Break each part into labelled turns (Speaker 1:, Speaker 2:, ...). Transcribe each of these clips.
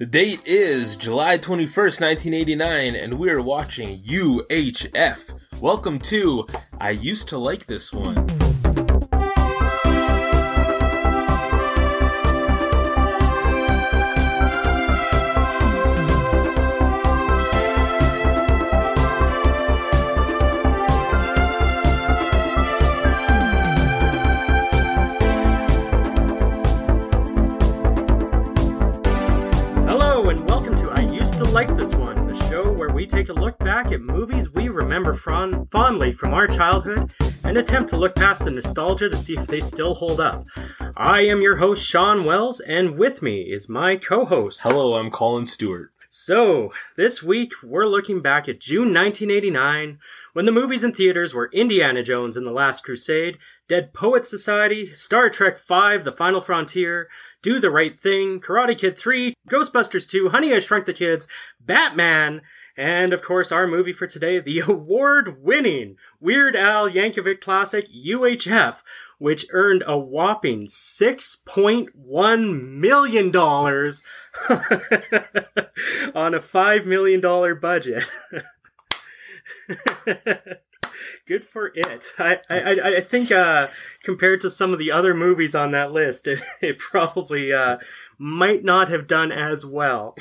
Speaker 1: The date is July 21st, 1989, and we are watching UHF. Welcome to I Used to Like This One.
Speaker 2: Fondly from our childhood and attempt to look past the nostalgia to see if they still hold up. I am your host, Sean Wells, and with me is my co host.
Speaker 1: Hello, I'm Colin Stewart.
Speaker 2: So, this week we're looking back at June 1989 when the movies in theaters were Indiana Jones and the Last Crusade, Dead Poets Society, Star Trek V The Final Frontier, Do the Right Thing, Karate Kid 3, Ghostbusters 2, Honey, I Shrunk the Kids, Batman, and of course our movie for today, the award winning Weird Al Yankovic classic UHF, which earned a whopping $6.1 million on a $5 million budget. Good for it. I, I, I think uh, compared to some of the other movies on that list, it, it probably uh, might not have done as well.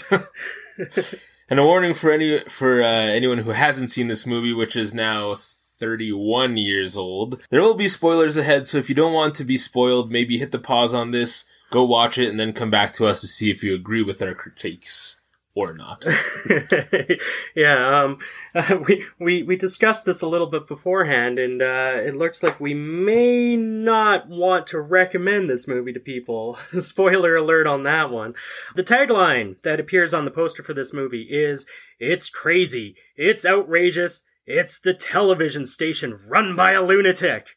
Speaker 1: And a warning for any for uh, anyone who hasn't seen this movie, which is now 31 years old. There will be spoilers ahead, so if you don't want to be spoiled, maybe hit the pause on this, go watch it, and then come back to us to see if you agree with our critiques or not.
Speaker 2: yeah, um, uh, we, we we discussed this a little bit beforehand, and uh, it looks like we may not want to recommend this movie to people. Spoiler alert on that one. The tagline that appears on the poster for this movie is "It's crazy, it's outrageous, it's the television station run by a lunatic."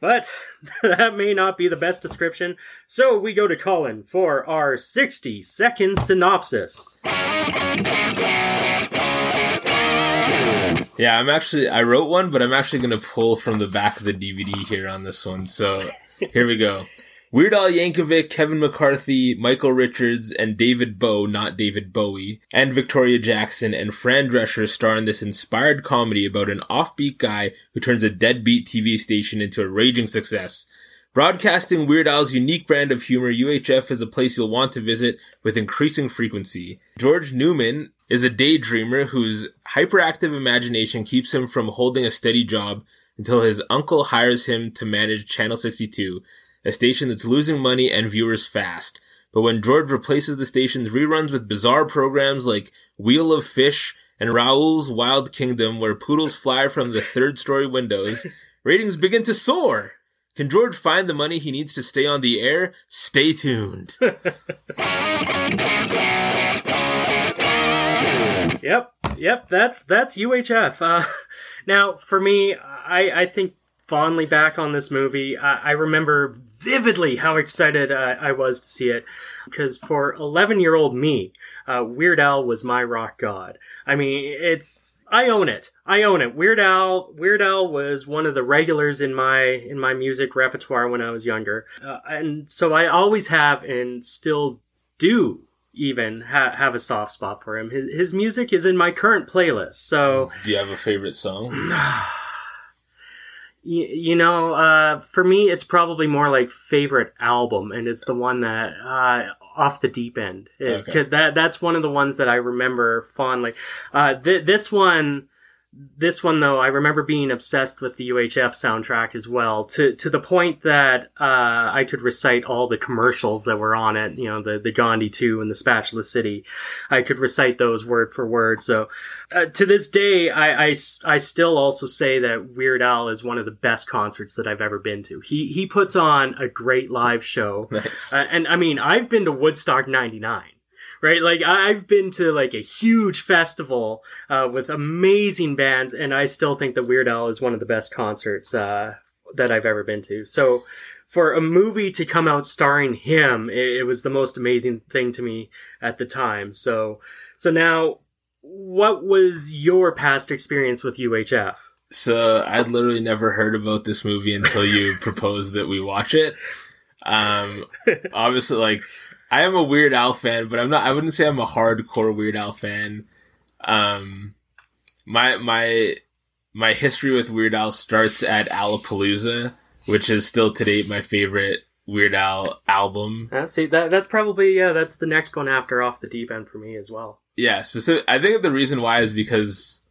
Speaker 2: But that may not be the best description, so we go to Colin for our 60 second synopsis.
Speaker 1: Yeah, I'm actually I wrote one, but I'm actually going to pull from the back of the DVD here on this one. So here we go. Weird Al Yankovic, Kevin McCarthy, Michael Richards, and David Bowe, not David Bowie, and Victoria Jackson and Fran Drescher star in this inspired comedy about an offbeat guy who turns a deadbeat TV station into a raging success. Broadcasting Weird Al's unique brand of humor, UHF is a place you'll want to visit with increasing frequency. George Newman is a daydreamer whose hyperactive imagination keeps him from holding a steady job until his uncle hires him to manage Channel 62, a station that's losing money and viewers fast. But when George replaces the station's reruns with bizarre programs like Wheel of Fish and Raoul's Wild Kingdom, where poodles fly from the third story windows, ratings begin to soar. Can George find the money he needs to stay on the air? Stay tuned.
Speaker 2: Yep, yep, that's that's UHF. Uh, now, for me, I, I think fondly back on this movie. I, I remember vividly how excited uh, I was to see it because for 11 year old me, uh, Weird Al was my rock god. I mean, it's I own it. I own it. Weird Al, Weird Al was one of the regulars in my in my music repertoire when I was younger, uh, and so I always have and still do even ha- have a soft spot for him. His, his music is in my current playlist. So,
Speaker 1: Do you have a favorite song?
Speaker 2: You, you know, uh, for me, it's probably more like favorite album, and it's the one that uh, off the deep end. It-
Speaker 1: Okay.
Speaker 2: that that's one of the ones that I remember fondly. Uh, th- this one. This one though, I remember being obsessed with the UHF soundtrack as well, to to the point that uh, I could recite all the commercials that were on it. You know, the the Gandhi two and the Spatula City. I could recite those word for word. So uh, to this day, I I still also say that Weird Al is one of the best concerts that I've ever been to. He he puts on a great live show,
Speaker 1: Nice.
Speaker 2: uh, and I mean I've been to Woodstock '99, right? Like I- I've been to like a huge festival uh, with amazing bands, and I still think that Weird Al is one of the best concerts uh, that I've ever been to. So. For a movie to come out starring him, it, it was the most amazing thing to me at the time. So, so now what was your past experience with UHF?
Speaker 1: So I'd literally never heard about this movie until you proposed that we watch it. Um, obviously, like I am a Weird Al fan, but I'm not. I wouldn't say I'm a hardcore Weird Al fan. Um, my my my history with Weird Al starts at Alapalooza, which is still to date my favorite Weird Al album.
Speaker 2: Uh, see, that that's probably yeah, that's the next one after Off the Deep End for me as well.
Speaker 1: Yeah, specific. I think the reason why is because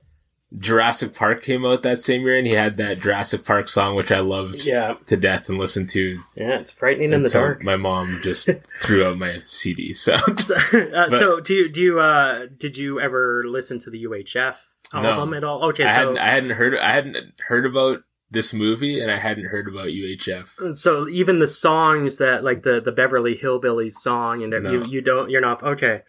Speaker 1: Jurassic Park came out that same year, and he had that Jurassic Park song, which I loved
Speaker 2: Yeah,
Speaker 1: to death and listened to.
Speaker 2: yeah, it's frightening in the dark.
Speaker 1: My mom just threw out my CD. So
Speaker 2: uh, so do you do you uh did you ever listen to the UHF album at all? Okay,
Speaker 1: I
Speaker 2: so
Speaker 1: hadn't I hadn't heard I hadn't heard about this movie, and I hadn't heard about UHF.
Speaker 2: so even the songs that like the the Beverly Hillbillies song and that you you don't you're not okay.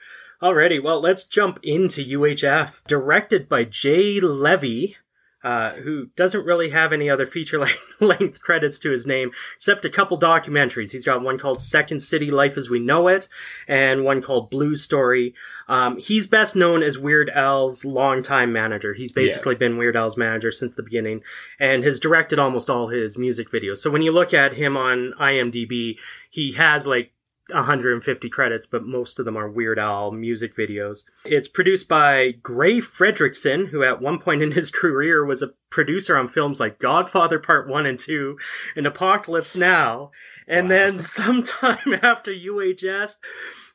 Speaker 2: Alrighty, well let's jump into UHF, directed by Jay Levey. Uh, who doesn't really have any other feature length credits to his name, except a couple documentaries. He's got one called Second City Life as We Know It, and one called Blue Story. Um, he's best known as Weird Al's longtime manager. He's basically been Weird Al's manager since the beginning and has directed almost all his music videos. So when you look at him on IMDb, he has like 150 credits, but most of them are Weird Al music videos. It's produced by Gray Frederickson, who at one point in his career was a producer on films like Godfather Part 1 and 2 and Apocalypse Now. And
Speaker 1: Wow.
Speaker 2: then sometime after UHF,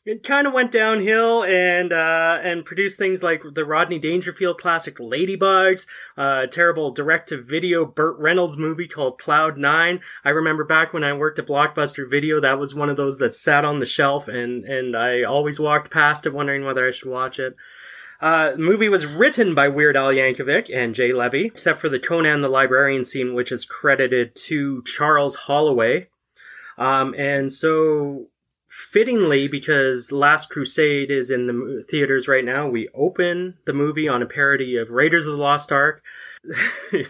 Speaker 2: it kind of went downhill and uh, and produced things like the Rodney Dangerfield classic Ladybugs, uh, terrible direct-to-video Burt Reynolds movie called Cloud Nine. I remember back when I worked at Blockbuster Video, that was one of those that sat on the shelf, and and I always walked past it wondering whether I should watch it. Uh, the movie was written by Weird Al Yankovic and Jay Levey, except for the Conan the Librarian scene, which is credited to Charles Holloway. Um, and so, fittingly, because Last Crusade is in the theaters right now, we open the movie on a parody of Raiders of the Lost Ark. you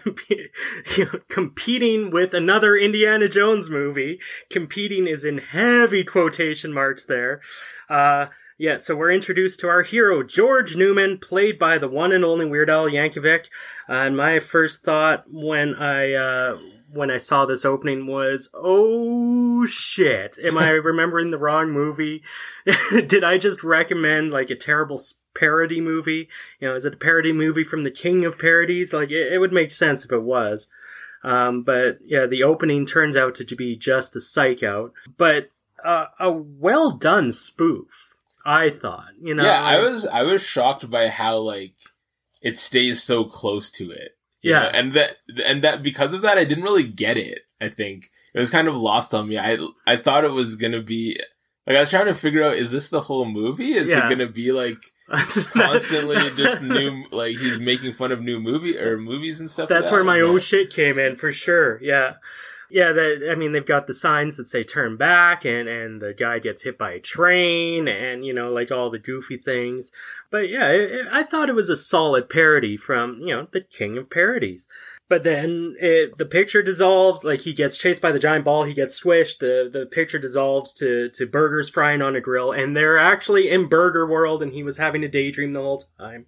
Speaker 2: know, competing with another Indiana Jones movie. Competing is in heavy quotation marks there. Uh, yeah, so we're introduced to our hero, George Newman, played by the one and only Weird Al Yankovic. and my first thought when I uh, when I saw this opening was, "Oh shit! Am I remembering the wrong movie? Did I just recommend like a terrible parody movie? You know, is it a parody movie from the King of Parodies? Like, it, it would make sense if it was." Um, but yeah, the opening turns out to be just a psych out, but uh, a well done spoof. I thought, you know,
Speaker 1: yeah, I was I was shocked by how like it stays so close to it.
Speaker 2: Yeah.
Speaker 1: know, and that and that because of that, I didn't really get it. I think it was kind of lost on me. I I thought it was gonna be like I was trying to figure out is this the whole movie? Is
Speaker 2: Yeah.
Speaker 1: it gonna be like constantly just new like he's making fun of new movie or movies and stuff? like
Speaker 2: That's
Speaker 1: that?
Speaker 2: where my oh shit came in for sure. Yeah. Yeah, that I mean they've got the signs that say turn back and and the guy gets hit by a train and you know like all the goofy things. But yeah, it, it- I thought it was a solid parody from, you know, the king of parodies. But then it, the picture dissolves, like he gets chased by the giant ball, he gets squished, the, the picture dissolves to, to burgers frying on a grill, and they're actually in Burger World, and he was having a daydream the whole time.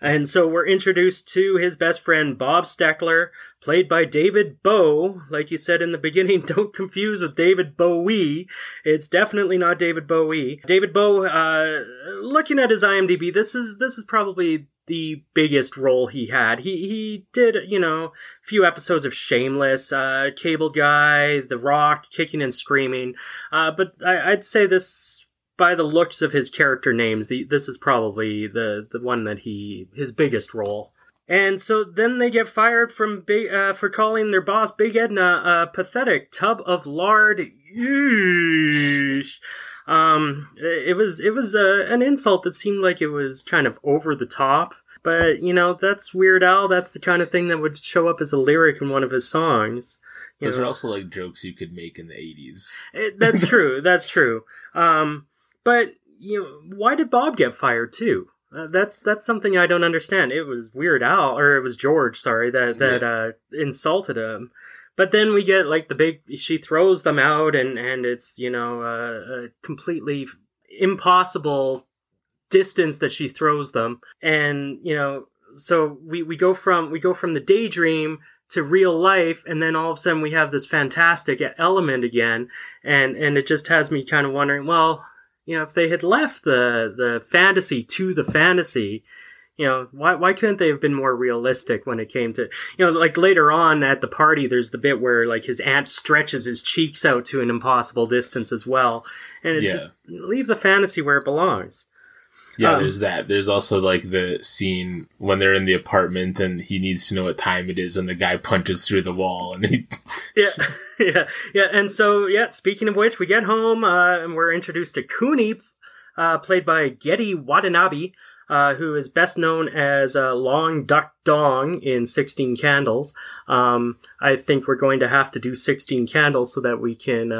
Speaker 2: And so we're introduced to his best friend, Bob Steckler, played by David Bowe. Like you said in the beginning, don't confuse with David Bowie. It's definitely not David Bowie. David Bowe, uh, looking at his IMDb, this is, this is probably the biggest role he had. He, he did, you know, a few episodes of Shameless, uh, Cable Guy, The Rock, Kicking and Screaming. Uh, but I, I'd say this, by the looks of his character names, the, this is probably the, the one that he, his biggest role. And so then they get fired from Big, uh, for calling their boss Big Edna a pathetic tub of lard. Yeesh. Um, it was it was uh, an insult that seemed like it was kind of over the top. But you know that's Weird Al. That's the kind of thing that would show up as a lyric in one of his songs. You
Speaker 1: Those
Speaker 2: know?
Speaker 1: are also like jokes you could make in the eighties.
Speaker 2: That's true. That's true. Um, but you know, why did Bob get fired too? Uh, that's that's something I don't understand. It was Weird Al, or it was George, sorry, that that uh, insulted him. But then we get like the big. She throws them out, and and it's you know uh, a completely impossible distance that she throws them, and you know so we we go from we go from the daydream to real life and then all of a sudden we have this fantastic element again and and it just has me kind of wondering well you know, if they had left the the fantasy to the fantasy, you know, why why couldn't they have been more realistic when it came to you know, like later on at the party there's the bit where like his aunt stretches his cheeks out to an impossible distance as well. And it's
Speaker 1: Yeah.
Speaker 2: just leave the fantasy where it belongs.
Speaker 1: Yeah,
Speaker 2: Um,
Speaker 1: there's that. There's also like the scene when they're in the apartment and he needs to know what time it is, and the guy punches through the wall, and he
Speaker 2: Yeah, yeah, yeah. And so, yeah. Speaking of which, we get home uh, and we're introduced to Kuni, uh, played by Gedde Watanabe, uh, who is best known as uh, Long Duck Dong in Sixteen Candles. Um, I think we're going to have to do Sixteen Candles so that we can.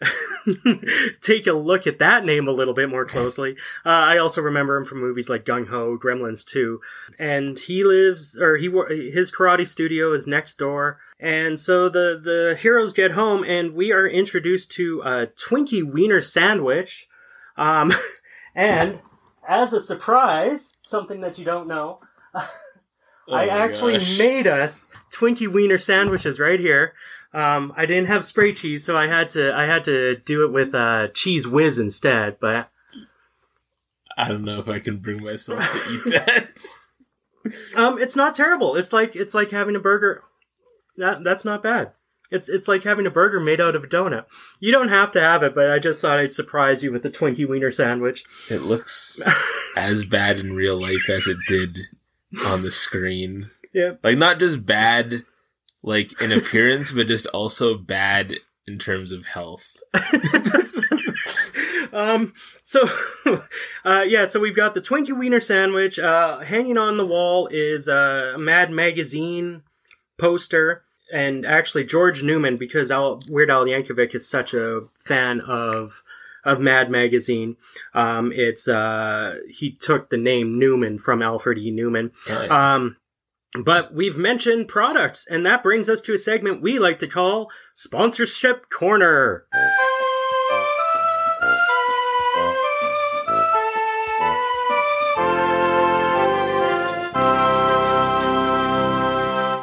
Speaker 2: Take a look at that name a little bit more closely. Uh, I also remember him from movies like Gung Ho, Gremlins 2, and he lives or he his karate studio is next door. And so the the heroes get home, and we are introduced to a Twinkie Wiener sandwich. Um, and as a surprise, something that you don't know,
Speaker 1: Oh
Speaker 2: I actually
Speaker 1: gosh.
Speaker 2: made us Twinkie Wiener sandwiches right here. Um, I didn't have spray cheese, so I had to I had to do it with uh, cheese whiz instead. But
Speaker 1: I don't know if I can bring myself to eat that.
Speaker 2: um, it's not terrible. It's like it's like having a burger. That that's not bad. It's it's like having a burger made out of a donut. You don't have to have it, but I just thought I'd surprise you with the Twinkie Wiener sandwich.
Speaker 1: it looks as bad in real life as it did on the screen.
Speaker 2: Yeah.
Speaker 1: Like not just bad like in appearance, but just also bad in terms of health.
Speaker 2: um, so, uh, yeah, so we've got the Twinkie Wiener sandwich. Uh, hanging on the wall is a Mad Magazine poster. And actually, George Newman, because Al, Weird Al Yankovic is such a fan of of Mad Magazine, um, it's uh, he took the name Newman from Alfred E. Newman.
Speaker 1: Uh,
Speaker 2: Um, but we've mentioned products, and that brings us to a segment we like to call Sponsorship Corner.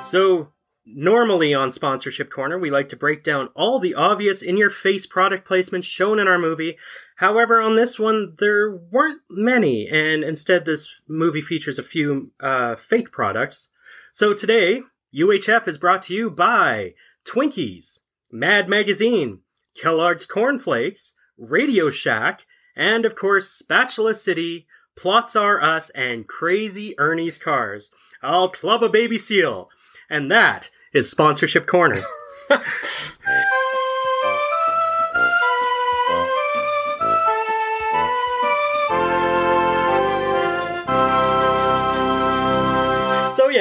Speaker 2: So, normally on Sponsorship Corner, we like to break down all the obvious in your face product placements shown in our movie. However, on this one, there weren't many, and instead, this movie features a few uh, fake products. So today, UHF is brought to you by Twinkies, Mad Magazine, Kellogg's Corn Flakes, Radio Shack, and of course, Spatula City, Plots Are Us, and Crazy Ernie's Cars. I'll club a baby seal. And that is Sponsorship Corner.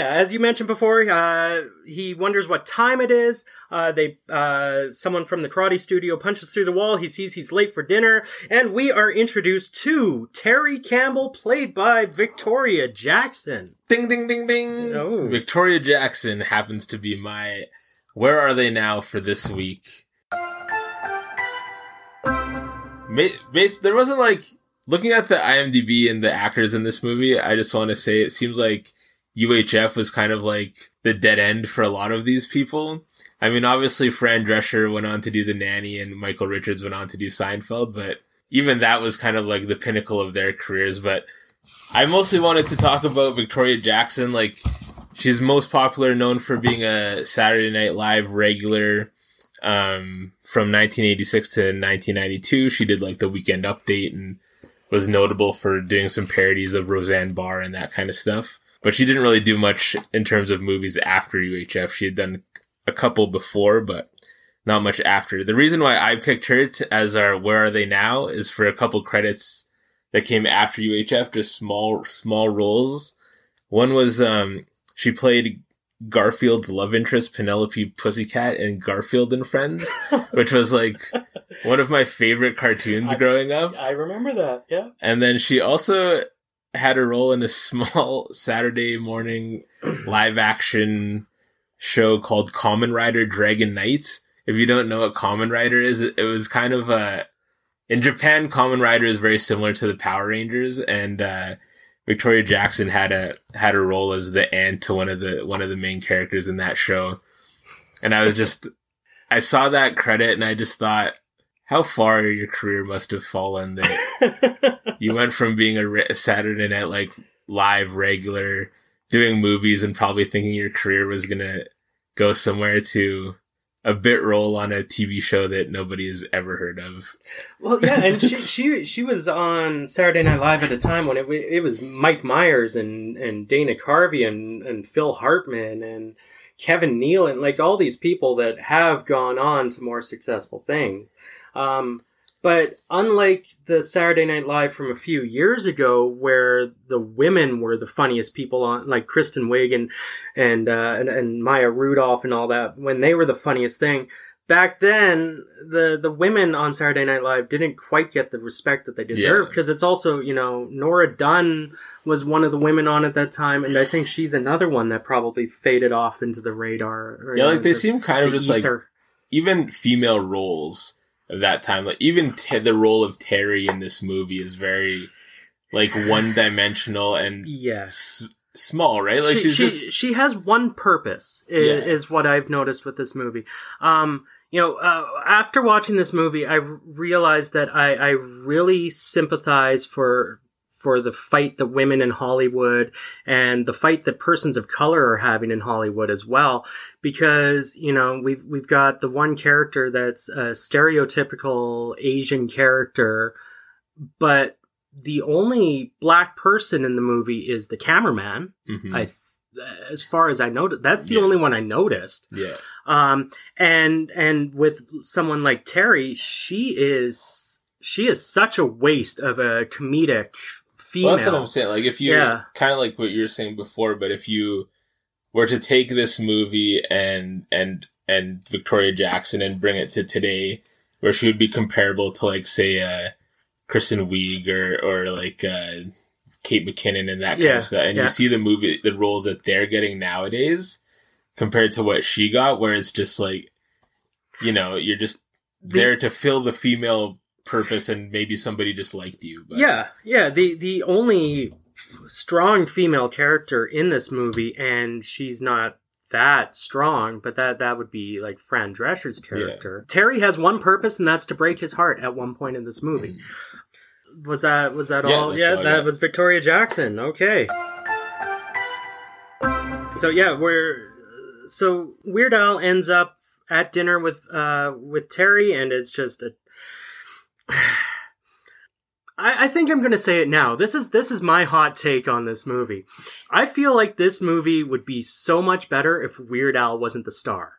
Speaker 2: yeah, as you mentioned before, uh, he wonders what time it is. Uh, they, uh, someone from the karate studio punches through the wall. He sees he's late for dinner, and we are introduced to Terry Campbell, played by Victoria Jackson.
Speaker 1: Ding ding ding ding.
Speaker 2: Oh.
Speaker 1: Victoria Jackson happens to be my where are they now for this week? Ma- there wasn't like looking at the IMDb and the actors in this movie. I just want to say it seems like UHF was kind of like the dead end for a lot of these people. I mean, obviously Fran Drescher went on to do The Nanny and Michael Richards went on to do Seinfeld, but even that was kind of like the pinnacle of their careers. But I mostly wanted to talk about Victoria Jackson. Like, she's most popular known for being a Saturday Night Live regular. Um, from 1986 to 1992, she did like the Weekend Update and was notable for doing some parodies of Roseanne Barr and that kind of stuff. But she didn't really do much in terms of movies after UHF. She had done a couple before, but not much after. The reason why I picked her to, as our Where Are They Now is for a couple credits that came after UHF, just small, small roles. One was, um, she played Garfield's love interest, Penelope Pussycat in Garfield and Friends, which was like one of my favorite cartoons
Speaker 2: I-
Speaker 1: growing up.
Speaker 2: I remember that. Yeah.
Speaker 1: And then she also had a role in a small Saturday morning live action show called Kamen Rider Dragon Knight. If you don't know what Kamen Rider is, it, was kind of a, in Japan, Kamen Rider is very similar to the Power Rangers and, uh, Victoria Jackson had a, had a role as the aunt to one of the, one of the main characters in that show. And I was just, I saw that credit and I just thought, how far your career must have fallen that you went from being a, re- a Saturday Night like live regular, doing movies, and probably thinking your career was gonna go somewhere to a bit role on a TV show that nobody has ever heard of.
Speaker 2: Well, yeah, and she she she was on Saturday Night Live at a time when it it was Mike Myers and and Dana Carvey and and Phil Hartman and Kevin Neal and like all these people that have gone on to more successful things. Um, but unlike the Saturday Night Live from a few years ago, where the women were the funniest people on, like Kristen Wiig and and, uh, and and Maya Rudolph and all that, when they were the funniest thing, back then the the women on Saturday Night Live didn't quite get the respect that they deserve
Speaker 1: Yeah.
Speaker 2: because it's also you know Nora Dunn was one of the women on at that time, and I think she's another one that probably faded off into the radar. or,
Speaker 1: Yeah, like they seem kind of just like even female roles of that time, like even t- the role of Terry in this movie is very like one dimensional and
Speaker 2: yes.
Speaker 1: s- small, right? Like
Speaker 2: she,
Speaker 1: she's
Speaker 2: she,
Speaker 1: just
Speaker 2: she has one purpose is,
Speaker 1: Yeah.
Speaker 2: is what I've noticed with this movie. Um, you know, uh, after watching this movie, i realized that I, I really sympathize for for the fight that women in Hollywood and the fight that persons of color are having in Hollywood as well. Because you know we've we've got the one character that's a stereotypical Asian character, but the only black person in the movie is the cameraman.
Speaker 1: Mhm.
Speaker 2: I, as far as I noticed, that's the
Speaker 1: Yeah.
Speaker 2: only one I noticed.
Speaker 1: yeah,
Speaker 2: Um, and and with someone like Terry, she is she is such a waste of a comedic female.
Speaker 1: well, that's what I'm saying. Like if you
Speaker 2: Yeah.
Speaker 1: kind of like what you were saying before, but if you were to take this movie and and and Victoria Jackson and bring it to today, where she would be comparable to like say uh, Kristen Wiig or or like uh, Kate McKinnon and that kind
Speaker 2: Yeah,
Speaker 1: of stuff, and
Speaker 2: yeah.
Speaker 1: you see the movie the roles that they're getting nowadays compared to what she got, where it's just like, you know, you're just there to fill the female purpose, and maybe somebody just liked you. But
Speaker 2: Yeah, yeah. The the only strong female character in this movie, and she's not that strong, but that that would be like Fran Drescher's character. Terry has one purpose, and that's to break his heart at one point in this movie. Was that was that
Speaker 1: Yeah,
Speaker 2: all? Yeah,
Speaker 1: all,
Speaker 2: that
Speaker 1: yeah.
Speaker 2: was Victoria Jackson. Okay. So yeah, we're so Weird Al ends up at dinner with uh with Terry, and it's just a. I, I think I'm gonna say it now. This is this is my hot take on this movie. I feel like this movie would be so much better if Weird Al wasn't the star.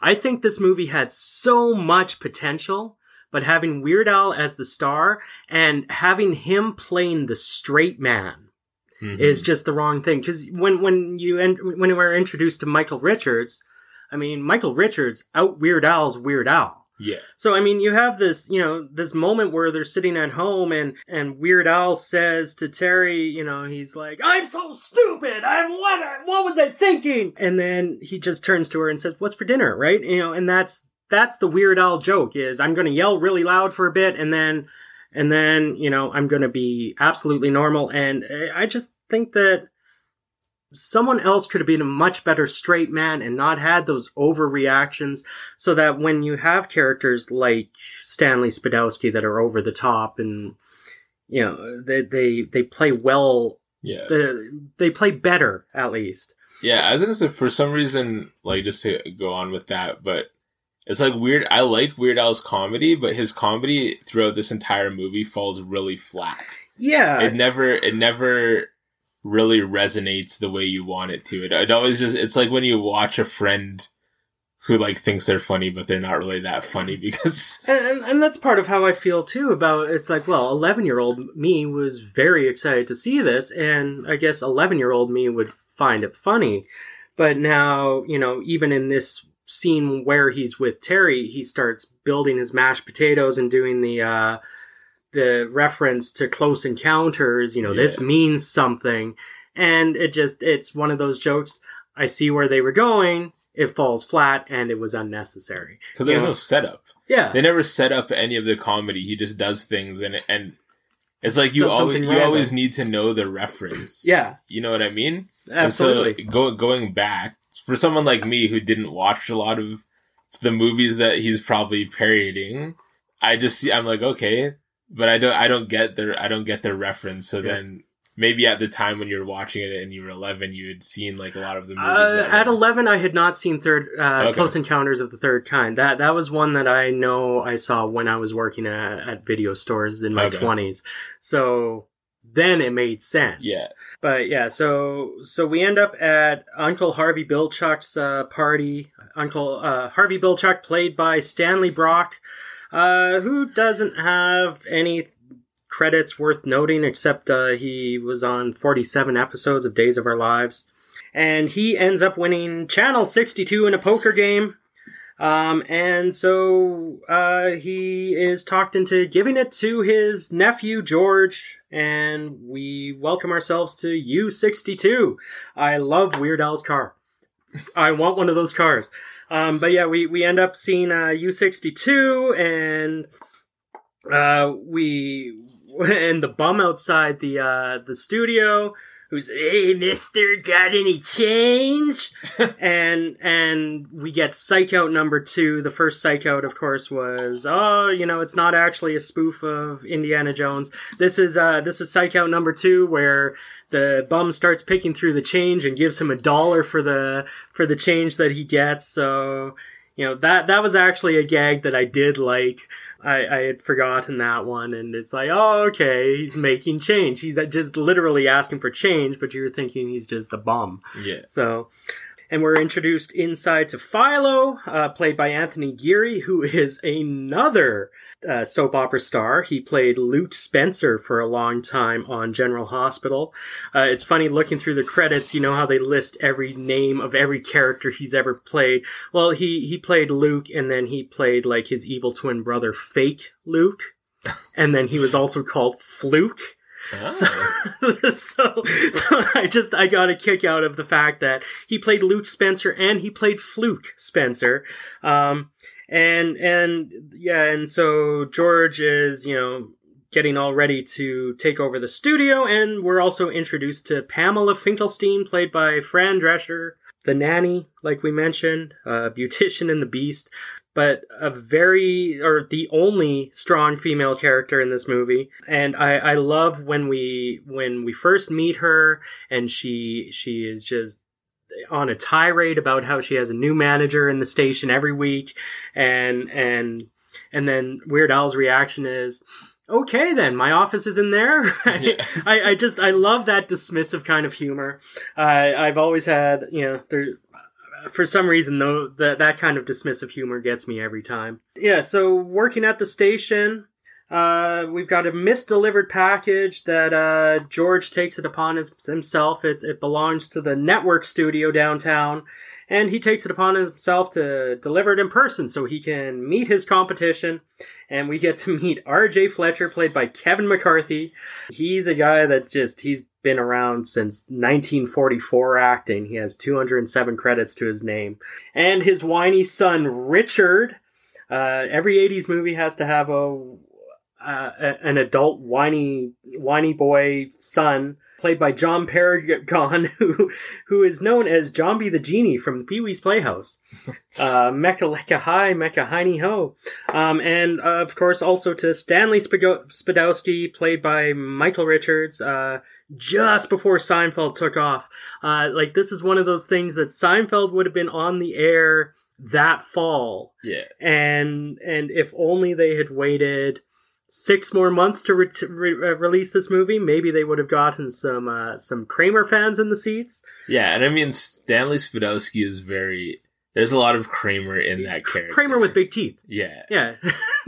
Speaker 2: I think this movie had so much potential, but having Weird Al as the star and having him playing the straight man
Speaker 1: Mhm.
Speaker 2: is just the wrong thing. Because when when you en- when were introduced to Michael Richards, I mean Michael Richards out Weird Al's Weird Al.
Speaker 1: Yeah.
Speaker 2: So I mean, you have this, you know, this moment where they're sitting at home, and and Weird Al says to Terry, you know, he's like, "I'm so stupid. I'm what? What was I thinking?" And then he just turns to her and says, "What's for dinner?" Right? You know, and that's that's the Weird Al joke is I'm going to yell really loud for a bit, and then and then you know I'm going to be absolutely normal. And I just think that someone else could have been a much better straight man and not had those overreactions so that when you have characters like Stanley Spadowski that are over the top and you know they they, they play well
Speaker 1: Yeah.
Speaker 2: uh, they play better at least
Speaker 1: Yeah, I was gonna say for some reason, like just to go on with that, but it's like weird. I like Weird Al's comedy, but his comedy throughout this entire movie falls really flat.
Speaker 2: yeah
Speaker 1: It never, it never really resonates the way you want it to. It, it always just, it's like when you watch a friend who like thinks they're funny, but they're not really that funny because
Speaker 2: and, and, and that's part of how I feel too about it's like well 11 year old me was very excited to see this and I guess 11 year old me would find it funny but now you know even in this scene where he's with Terry he starts building his mashed potatoes and doing the uh the reference to close encounters you know this means something and it just it's one of those jokes I see where they were going it falls flat and it was unnecessary
Speaker 1: because there's
Speaker 2: Yeah.
Speaker 1: no setup.
Speaker 2: yeah
Speaker 1: They never set up any of the comedy. He just does things, and and it's like you always you always need to know the reference.
Speaker 2: Yeah,
Speaker 1: you know what I mean.
Speaker 2: absolutely.
Speaker 1: And so go, going back for someone like me who didn't watch a lot of the movies that he's probably parodying, I just see. I'm like, okay, but I don't. I don't get their I don't get their reference. So
Speaker 2: Yeah.
Speaker 1: then maybe at the time when you were watching it and you were 11, you had seen like a lot of the movies.
Speaker 2: Uh, at
Speaker 1: were-
Speaker 2: 11, I had not seen third uh,
Speaker 1: Okay.
Speaker 2: Close Encounters of the Third Kind. That that was one that I know I saw when I was working at, at video stores in my
Speaker 1: Okay.
Speaker 2: 20s. So then it made sense.
Speaker 1: Yeah.
Speaker 2: But yeah, so so we end up at Uncle Harvey Bilchuk's uh, party. Uncle uh, Harvey Bilchuk, played by Stanley Brock, uh, who doesn't have any credits worth noting except uh, he was on 47 episodes of Days of Our Lives. And he ends up winning Channel 62 in a poker game. Um, and so uh, he is talked into giving it to his nephew George, and we welcome ourselves to U62. I love Weird Al's car. I want one of those cars. Um, but yeah, we, we end up seeing uh, U62, and uh, we and the bum outside the uh, the studio who's hey mister got any change? And and we get psych out number two. The first psych out of course was oh you know it's not actually a spoof of indiana jones. This is uh this is psych out number two where the bum starts picking through the change and gives him a dollar for the for the change that he gets so you know that that was actually a gag that i did like I, I had forgotten that one, and it's like, oh, okay, he's making change. He's just literally asking for change, but you're thinking he's just a bum.
Speaker 1: Yeah.
Speaker 2: So, and we're introduced inside to Philo, uh, played by Anthony Geary, who is another uh, soap opera star. He played Luke Spencer for a long time on General Hospital. Uh, it's funny looking through the credits. You know how they list every name of every character he's ever played. Well, he he played Luke, and then he played like his evil twin brother, Fake Luke, and then he was also called Fluke.
Speaker 1: Oh.
Speaker 2: So, so, so I just I got a kick out of the fact that he played Luke Spencer and he played Fluke Spencer, um, and and yeah, and so George is you know getting all ready to take over the studio, and we're also introduced to Pamela Finkelstein, played by Fran Drescher, the nanny, like we mentioned, uh, beautician in the Beast but a very or the only strong female character in this movie. And i i love when we when we first meet her and she she is just on a tirade about how she has a new manager in the station every week. And and and then weird al's reaction is okay then my office is in there.
Speaker 1: Yeah.
Speaker 2: I, I just i love that dismissive kind of humor. Uh, i've always had you know there for some reason though that that kind of dismissive humor gets me every time. Yeah so working at the station uh, we've got a misdelivered package that uh, George takes it upon his, himself. It, it belongs to the network studio downtown, and he takes it upon himself to deliver it in person so he can meet his competition. And we get to meet R.J. Fletcher, played by Kevin McCarthy. He's a guy that just he's been around since 1944 acting. He has 207 credits to his name, and his whiny son Richard. Uh, every 80s movie has to have a uh, an adult whiny whiny boy son played by John Paragon who who is known as B the Genie from Pee Wee's Playhouse. Uh Mecca Lecca Hi, Mecca Heiny Ho. Um and uh, of course also to Stanley Spigo- Spadowski played by Michael Richards uh just before Seinfeld took off. Uh like this is one of those things that Seinfeld would have been on the air that fall
Speaker 1: Yeah.
Speaker 2: and and if only they had waited six more months to, re- re- uh, release this movie, maybe they would have gotten some uh, some Kramer fans in the seats.
Speaker 1: Yeah, and I mean Stanley Spadowski is very. There's a lot of Kramer in that character.
Speaker 2: Kramer with big teeth,
Speaker 1: Yeah.
Speaker 2: yeah,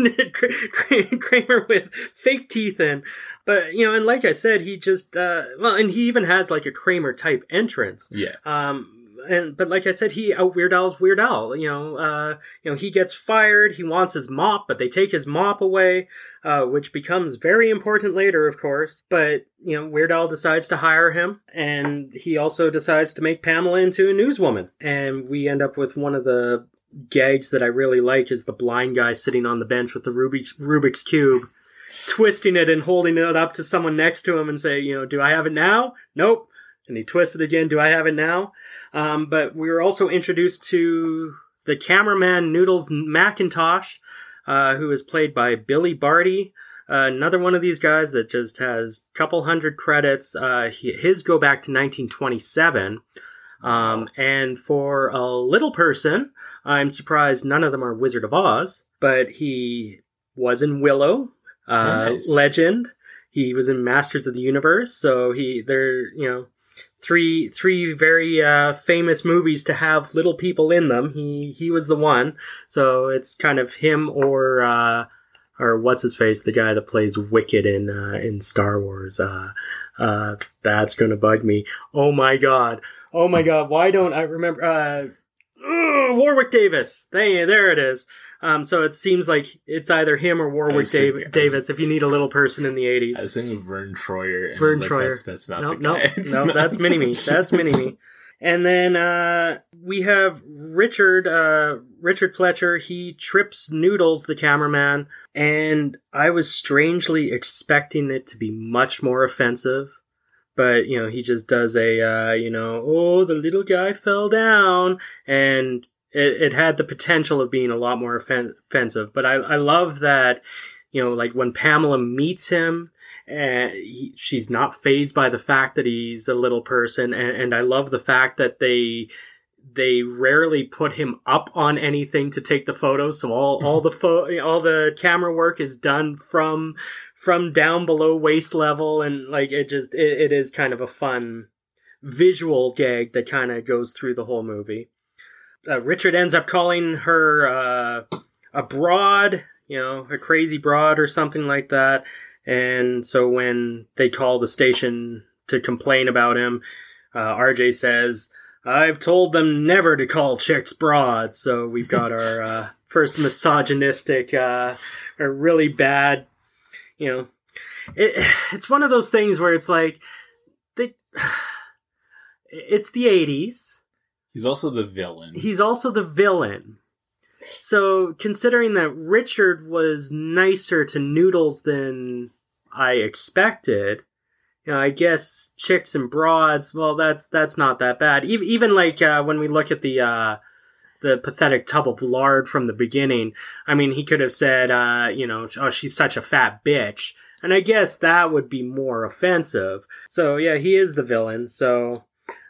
Speaker 2: Kramer with fake teeth and. But you know, and like I said, he just uh, well, and he even has like a Kramer type entrance.
Speaker 1: Yeah.
Speaker 2: Um, and but like I said, he out Weird Al's Weird Al. You know, uh, you know, he gets fired. He wants his mop, but they take his mop away, uh, which becomes very important later, of course. But you know, Weird Al decides to hire him, and he also decides to make Pamela into a newswoman, and we end up with one of the gags that I really like is the blind guy sitting on the bench with the Rubik's, Rubik's cube. Twisting it and holding it up to someone next to him and say, you know, do I have it now? Nope. And he twists it again. Do I have it now? Um, but we were also introduced to the cameraman Noodles McIntosh, uh, who is played by Billy Barty. Uh, another one of these guys that just has a couple hundred credits. Uh, he, his go back to 1927. Um, and for a little person, I'm surprised none of them are Wizard of Oz, but he was in Willow, uh,
Speaker 1: Nice.
Speaker 2: Legend. He was in Masters of the Universe, so he they're you know three three very uh, famous movies to have little people in them. He he was the one, so it's kind of him or uh, or what's his face, the guy that plays Wicket in uh, in Star Wars. Uh, uh, that's gonna bug me. Oh my god. Oh my god. Why don't I remember? Uh, Warwick Davis. There, there it is. Um, so it seems like it's either him or Warwick
Speaker 1: was thinking-
Speaker 2: Dav-
Speaker 1: I was-
Speaker 2: Davis if you need a little person in the 80s.
Speaker 1: I was thinking of Vern Troyer. And
Speaker 2: Vern Troyer.
Speaker 1: Like, that's, that's not
Speaker 2: no,
Speaker 1: the
Speaker 2: no,
Speaker 1: guy.
Speaker 2: no, that's Mini Me. That's Mini Me. And then uh, we have Richard, uh, Richard Fletcher. He trips Noodles, the cameraman, and I was strangely expecting it to be much more offensive. But you know, he just does a uh, you know, oh, the little guy fell down, and it, it had the potential of being a lot more offen- offensive. But I, I love that, you know, like when Pamela meets him and he, she's not phased by the fact that he's a little person and, and i love the fact that they they rarely put him up on anything to take the photos so all all the all the camera work is done from from down below waist level and like it just it, it is kind of a fun visual gag that kind of goes through the whole movie uh, richard ends up calling her uh, a broad you know a crazy broad or something like that and so when they call the station to complain about him, uh, RJ says, I've told them never to call chicks broad. So we've got our uh, first misogynistic, uh, or really bad, you know. It, it's one of those things where it's like, they, it's the 80s.
Speaker 1: He's also the villain.
Speaker 2: He's also the villain. So, considering that Richard was nicer to Noodles than I expected, you know, I guess chicks and broads. Well, that's that's not that bad. Even even like uh, when we look at the uh, the pathetic tub of lard from the beginning. I mean, he could have said, uh, you know, oh, she's such a fat bitch, and I guess that would be more offensive. So yeah, he is the villain. So,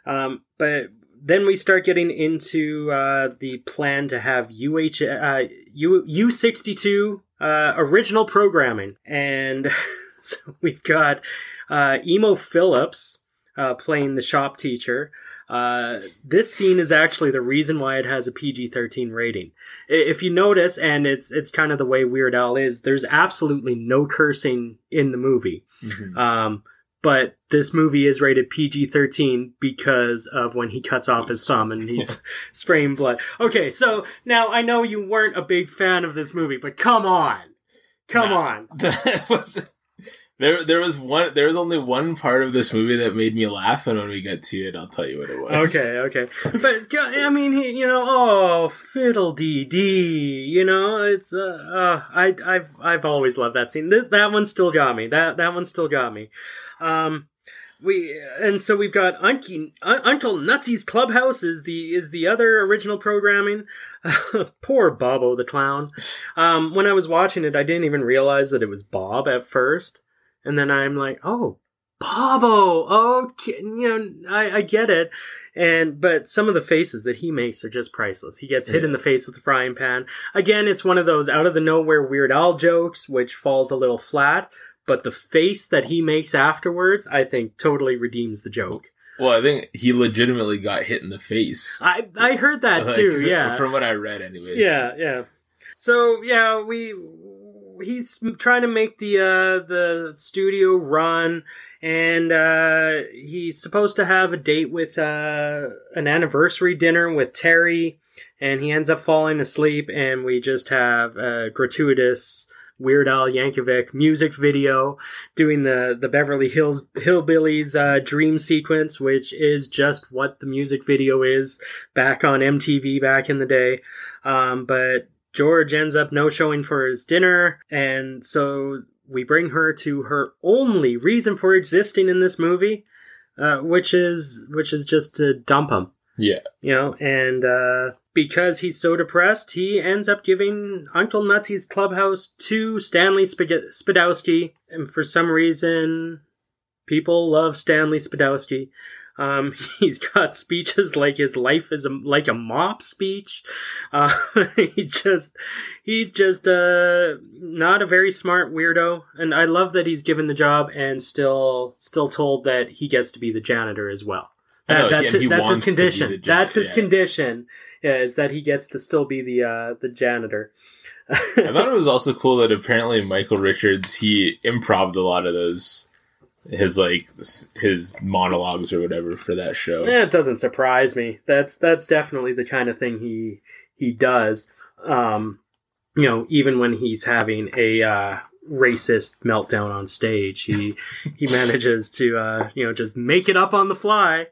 Speaker 2: um, but then we start getting into uh, the plan to have UH uh, U U sixty two uh, original programming, and so we've got uh, Emo Philips uh, playing the shop teacher. Uh, this scene is actually the reason why it has a PG thirteen rating. If you notice, and it's it's kind of the way Weird Al is, there's absolutely no cursing in the movie.
Speaker 1: Mhm.
Speaker 2: Um, but this movie is rated PG 13 because of when he cuts off his thumb and he's spraying blood. Okay, so now I know you weren't a big fan of this movie, but come on. Come
Speaker 1: No.
Speaker 2: on.
Speaker 1: That was there. There was one. There was only one part of this movie that made me laugh, and when we get to it, I'll tell you what it was.
Speaker 2: Okay, okay. But, I mean, he, you know, oh, fiddle dee dee, you know, it's, uh, uh, I, I've, I've always loved that scene. Th- that one still got me. That, that one still got me. Um, we and so we've got Unky, Un- Uncle Nutsy's Clubhouse is the is the other original programming. Poor Bobo the clown. Um, when I was watching it, I didn't even realize that it was Bob at first, and then I'm like, oh, Bobo. Okay, you know, I, I get it. And but some of the faces that he makes are just priceless. He gets hit in the face with a frying pan. Again, it's one of those out of the nowhere Weird Al jokes, which falls a little flat. But the face that he makes afterwards, I think, totally redeems the joke.
Speaker 1: Well, I think he legitimately got hit in the face.
Speaker 2: I I heard that
Speaker 1: Like,
Speaker 2: too. Yeah,
Speaker 1: From what I read, anyways.
Speaker 2: yeah, yeah. So yeah, we he's trying to make the uh the studio run and uh he's supposed to have a date with uh an anniversary dinner with Terry and he ends up falling asleep and we just have a gratuitous Weird Al Yankovic music video doing the the Beverly Hills Hillbillies uh, dream sequence, which is just what the music video is back on MTV back in the day. Um, but George ends up no showing for his dinner, and so we bring her to her only reason for existing in this movie, uh, which is which is just to dump him.
Speaker 1: Yeah.
Speaker 2: You know, and uh, because he's so depressed, he ends up giving Uncle Nutsy's clubhouse to Stanley Spag- Spadowski. And for some reason, people love Stanley Spadowski. Um, he's got speeches like his life is a, like a mop speech. Uh, he just, he's just, uh, not a very smart weirdo. And I love that he's given the job and still, still told that he gets to be the janitor as well.
Speaker 1: Know,
Speaker 2: that's his, that's his
Speaker 1: wants to be
Speaker 2: condition.
Speaker 1: jan-
Speaker 2: that's his
Speaker 1: yeah.
Speaker 2: condition. Yeah, is that he gets to still be the, uh, the janitor.
Speaker 1: I thought it was also cool that apparently Michael Richards he improved a lot of those his like his monologues or whatever for that show.
Speaker 2: Eh, it doesn't surprise me. That's that's definitely the kind of thing he he does. Um, you know, even when he's having a uh, racist meltdown on stage, he he manages to uh, you know just make it up on the fly,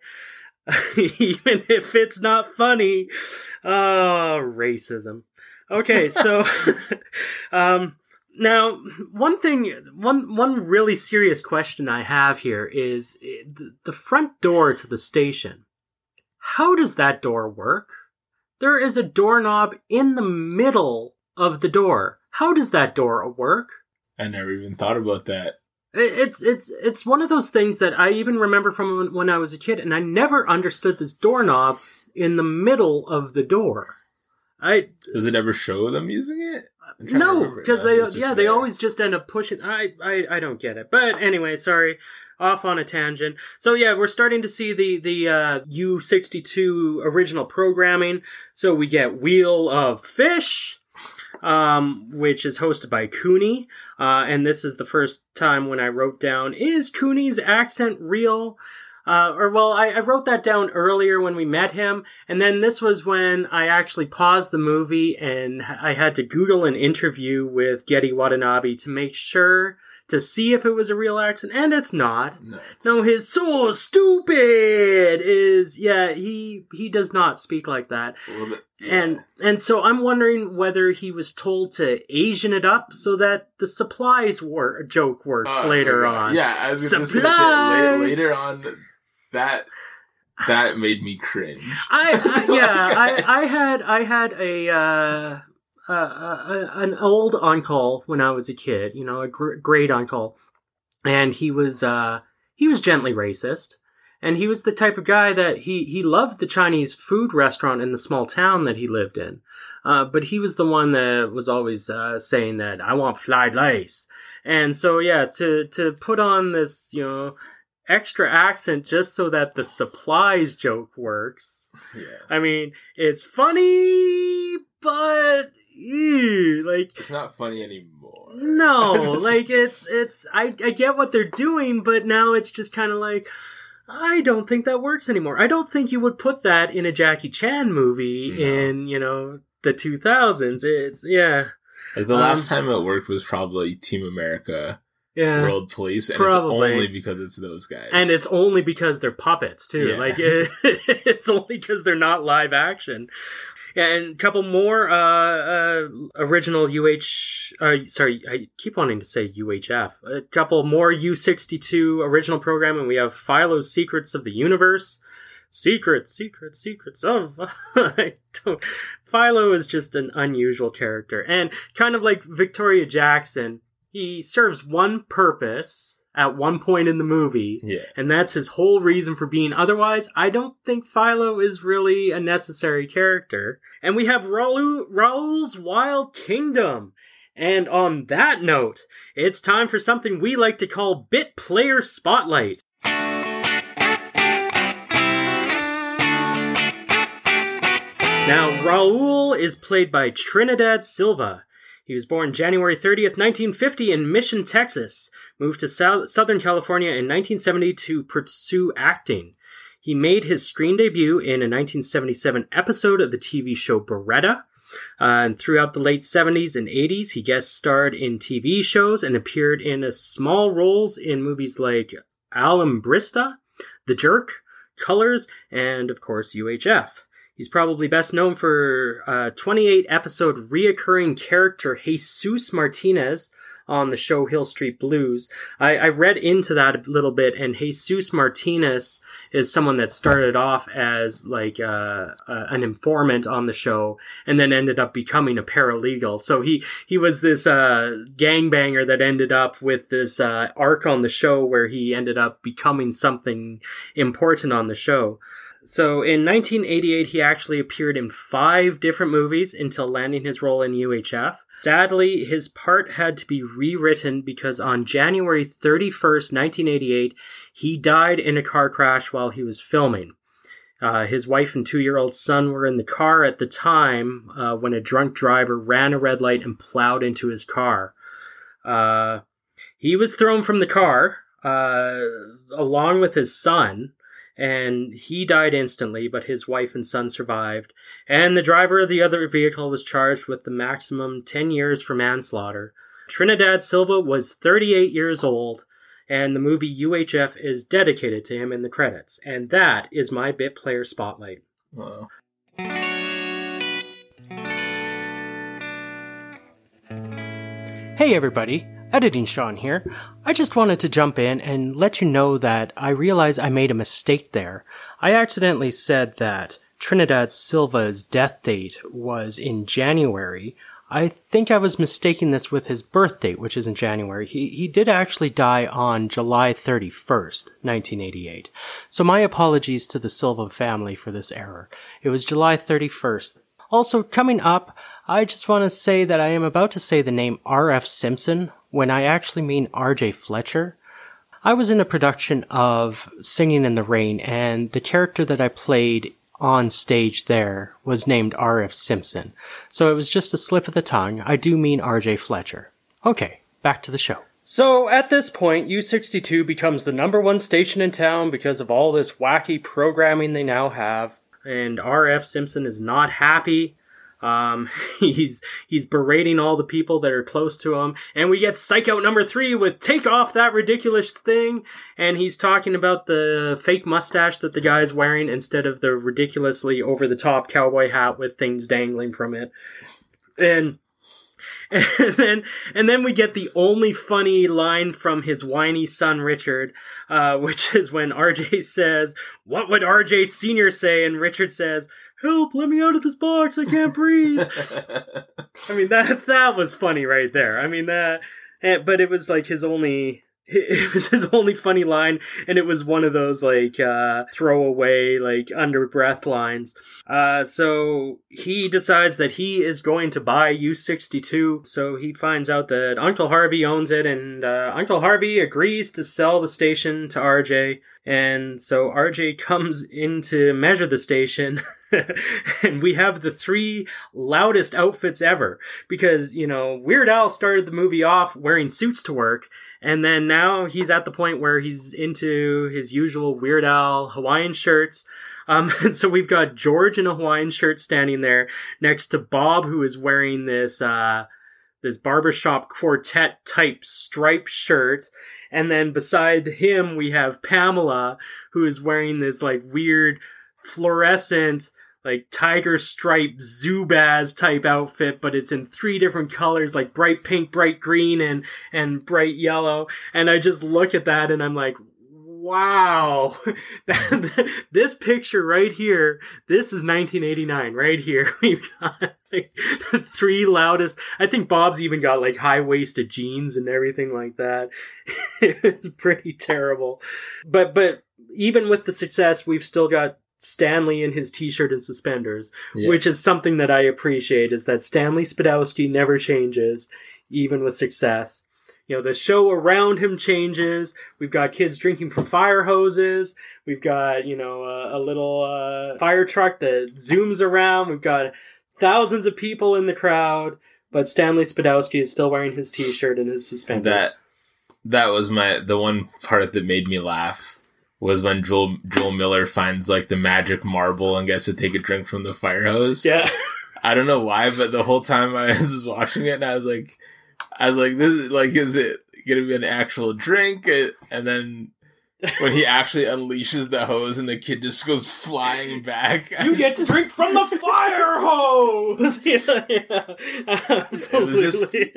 Speaker 2: even if it's not funny. Oh, racism. Okay, so um, now one thing, one one really serious question I have here is eh, the front door to the station. How does that door work? There is a doorknob in the middle of the door. How does that door work?
Speaker 1: I never even thought about that.
Speaker 2: It's it's it's one of those things that I even remember from when- I was a kid, and I never understood this doorknob in the middle of the door. I
Speaker 1: Does it ever show them using it? I'm trying to
Speaker 2: no, because they yeah they
Speaker 1: there.
Speaker 2: always just end up pushing. I, I I don't get it. But anyway, sorry, off on a tangent. So yeah, we're starting to see the the uh, U sixty two original programming. So we get Wheel of Fish, um, which is hosted by Cooney, uh, and this is the first time when I wrote down is Cooney's accent real. Uh, or well, I, I wrote that down earlier when we met him, and then this was when I actually paused the movie and I had to Google an interview with Gedde Watanabe to make sure to see if it was a real accent, and it's not.
Speaker 1: No, it's-
Speaker 2: No, his so stupid is yeah. He he does not speak like that,
Speaker 1: a little bit. yeah.
Speaker 2: and and so I'm wondering whether he was told to Asian it up so that the supplies wor- joke works
Speaker 1: Oh,
Speaker 2: later on.
Speaker 1: Yeah, I was just gonna say
Speaker 2: Supplies!
Speaker 1: later on that that made me cringe.
Speaker 2: I, I yeah, I, I had I had a uh, uh, uh, an old uncle when I was a kid, you know, a gr- great uncle, and he was uh, he was gently racist, and he was the type of guy that he he loved the Chinese food restaurant in the small town that he lived in, uh, but he was the one that was always uh, saying that I want fried rice, and so yeah, to to put on this you know extra accent just so that the supplies joke works.
Speaker 1: yeah.
Speaker 2: I mean, it's funny, but ew, like
Speaker 1: It's not funny anymore.
Speaker 2: no, like it's it's I I get what they're doing, but now it's just kind of like I don't think that works anymore. I don't think you would put that in a Jackie Chan movie
Speaker 1: No.
Speaker 2: in, you know, the 2000s. It's yeah.
Speaker 1: Like the
Speaker 2: Um,
Speaker 1: last time it worked was probably Team America
Speaker 2: Yeah.
Speaker 1: World Police, and
Speaker 2: Probably.
Speaker 1: it's only because it's those guys.
Speaker 2: and it's only because they're puppets too.
Speaker 1: Yeah.
Speaker 2: Like it, it's only because they're not live action. And a couple more uh, uh, original UH. Uh, sorry, I keep wanting to say UHF. A couple more U62 original programming. We have Philo's Secrets of the Universe. Secrets, secrets, secrets of. I don't. Philo is just an unusual character, and kind of like Victoria Jackson. He serves one purpose at one point in the movie,
Speaker 1: yeah,
Speaker 2: and that's his whole reason for being. Otherwise, I don't think Philo is really a necessary character. And we have Raul, Raul's Wild Kingdom. And on that note, it's time for something we like to call Bit Player Spotlight. Now, Raul is played by Trinidad Silva. He was born January 30th, 1950 in Mission, Texas. Moved to Sou- Southern California in 1970 to pursue acting. He made his screen debut in a 1977 episode of the TV show Baretta. Uh, and throughout the late 70s and 80s, he guest starred in TV shows and appeared in a small roles in movies like Alambrista, The Jerk, Colors, and of course UHF. He's probably best known for uh, 28 episode reoccurring character Jesus Martinez on the show Hill Street Blues. I, I read into that a little bit, and Jesus Martinez is someone that started off as like uh, uh, an informant on the show and then ended up becoming a paralegal. So he he was this uh, gangbanger that ended up with this uh, arc on the show where he ended up becoming something important on the show. So in 1988, he actually appeared in five different movies until landing his role in UHF. Sadly, his part had to be rewritten because on January 31st, 1988, he died in a car crash while he was filming. Uh, his wife and two year old son were in the car at the time uh, when a drunk driver ran a red light and plowed into his car. Uh, he was thrown from the car uh, along with his son and he died instantly, but his wife and son survived. And the driver of the other vehicle was charged with the maximum 10 years for manslaughter. Trinidad Silva was 38 years old, and the movie UHF is dedicated to him in the credits. And that is my bit player spotlight. Wow. Hey, everybody. Editing Sean here. I just wanted to jump in and let you know that I realize I made a mistake there. I accidentally said that Trinidad Silva's death date was in January. I think I was mistaking this with his birth date, which is in January. He, he did actually die on July 31st, 1988. So my apologies to the Silva family for this error. It was July 31st. Also, coming up, I just want to say that I am about to say the name R.F. Simpson when I actually mean RJ Fletcher. I was in a production of Singing in the Rain, and the character that I played on stage there was named R.F. Simpson. So it was just a slip of the tongue. I do mean RJ Fletcher. Okay, back to the show. So at this point, U62 becomes the number one station in town because of all this wacky programming they now have. And R.F. Simpson is not happy. Um, he's he's berating all the people that are close to him, and we get psych out number three with "Take off that ridiculous thing," and he's talking about the fake mustache that the guy's wearing instead of the ridiculously over the top cowboy hat with things dangling from it, and. And then, and then we get the only funny line from his whiny son Richard, uh, which is when RJ says, "What would RJ Senior say?" And Richard says, help, let me out of this box, I can't breathe. I mean, that, that was funny right there. I mean, that, but it was like his only, it was his only funny line, and it was one of those like uh, throwaway, like under breath lines. Uh, so he decides that he is going to buy U62. So he finds out that Uncle Harvey owns it, and uh, Uncle Harvey agrees to sell the station to RJ. And so RJ comes in to measure the station. and we have the three loudest outfits ever because, you know, Weird Al started the movie off wearing suits to work. And then now he's at the point where he's into his usual Weird Al Hawaiian shirts. Um, so we've got George in a Hawaiian shirt standing there next to Bob, who is wearing this, uh, this barbershop quartet type striped shirt. And then beside him, we have Pamela, who is wearing this like weird fluorescent like tiger stripe Zubaz type outfit, but it's in three different colors, like bright pink, bright green, and and bright yellow. And I just look at that and I'm like, wow, this picture right here, this is 1989 right here. We've got like the three loudest. I think Bob's even got like high waisted jeans and everything like that. it's pretty terrible, but but even with the success, we've still got Stanley in his t-shirt and suspenders, yeah. which is something that I appreciate is that Stanley Spadowski never changes, even with success. You know, the show around him changes. We've got kids drinking from fire hoses. We've got, you know, a, a little uh, fire truck that zooms around. We've got thousands of people in the crowd, but Stanley Spadowski is still wearing his t-shirt and his suspenders.
Speaker 1: That that was my the one part that made me laugh was when Joel Joel Miller finds like the magic marble and gets to take a drink from the fire hose.
Speaker 2: Yeah.
Speaker 1: I don't know why, but the whole time I was watching it, and I was like, I was like, this is like, is it gonna be an actual drink? And then when he actually unleashes the hose and the kid just goes flying back.
Speaker 2: You get to drink from the fire hose. yeah, yeah. absolutely.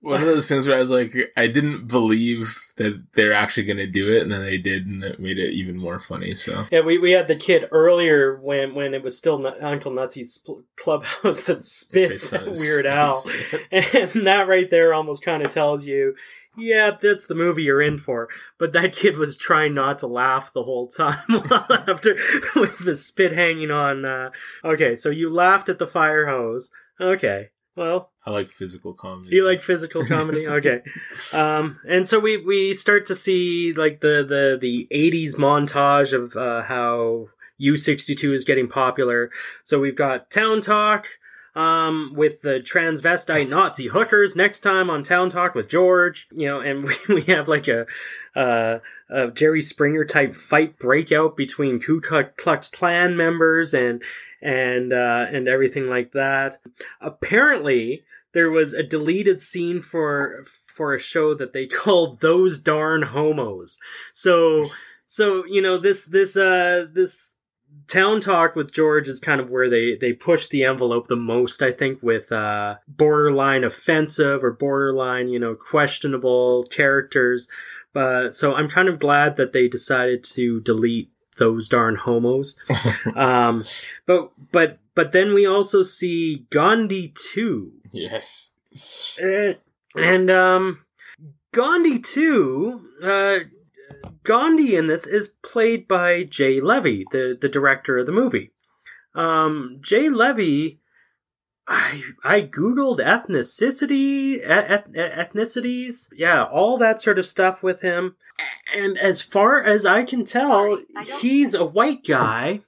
Speaker 1: one of those things where I was like, I didn't believe that they're actually going to do it, and then they did, and it made it even more funny. So
Speaker 2: Yeah, we, we had the kid earlier when, when it was still Nut- Uncle Nutsy's pl- clubhouse that spits at Weird Al. And that right there almost kind of tells you, yeah, that's the movie you're in for. But that kid was trying not to laugh the whole time after with the spit hanging on. Uh, okay, so you laughed at the fire hose. Okay, well,
Speaker 1: I like physical comedy.
Speaker 2: you like physical comedy? Okay. Um, and so we, we start to see like the, the, the 80s montage of uh, how U62 is getting popular. So we've got Town Talk um, with the transvestite Nazi hookers next time on Town Talk with George, you know, and we, we have like a, uh, a Jerry Springer type fight breakout between Ku Klux Klan members and, and, uh, and everything like that. Apparently, there was a deleted scene for for a show that they called those darn homos so so you know this this uh this town talk with george is kind of where they they push the envelope the most i think with uh borderline offensive or borderline you know questionable characters but so i'm kind of glad that they decided to delete those darn homos um but but but then we also see gandhi 2
Speaker 1: yes.
Speaker 2: uh, and um, Gandhi too. Uh, Gandhi in this is played by Jay Levey, the the director of the movie. Um, Jay Levey. I I googled ethnicity, e- eth- ethnicities, yeah, all that sort of stuff with him. And as far as I can tell,
Speaker 3: I
Speaker 2: he's a white guy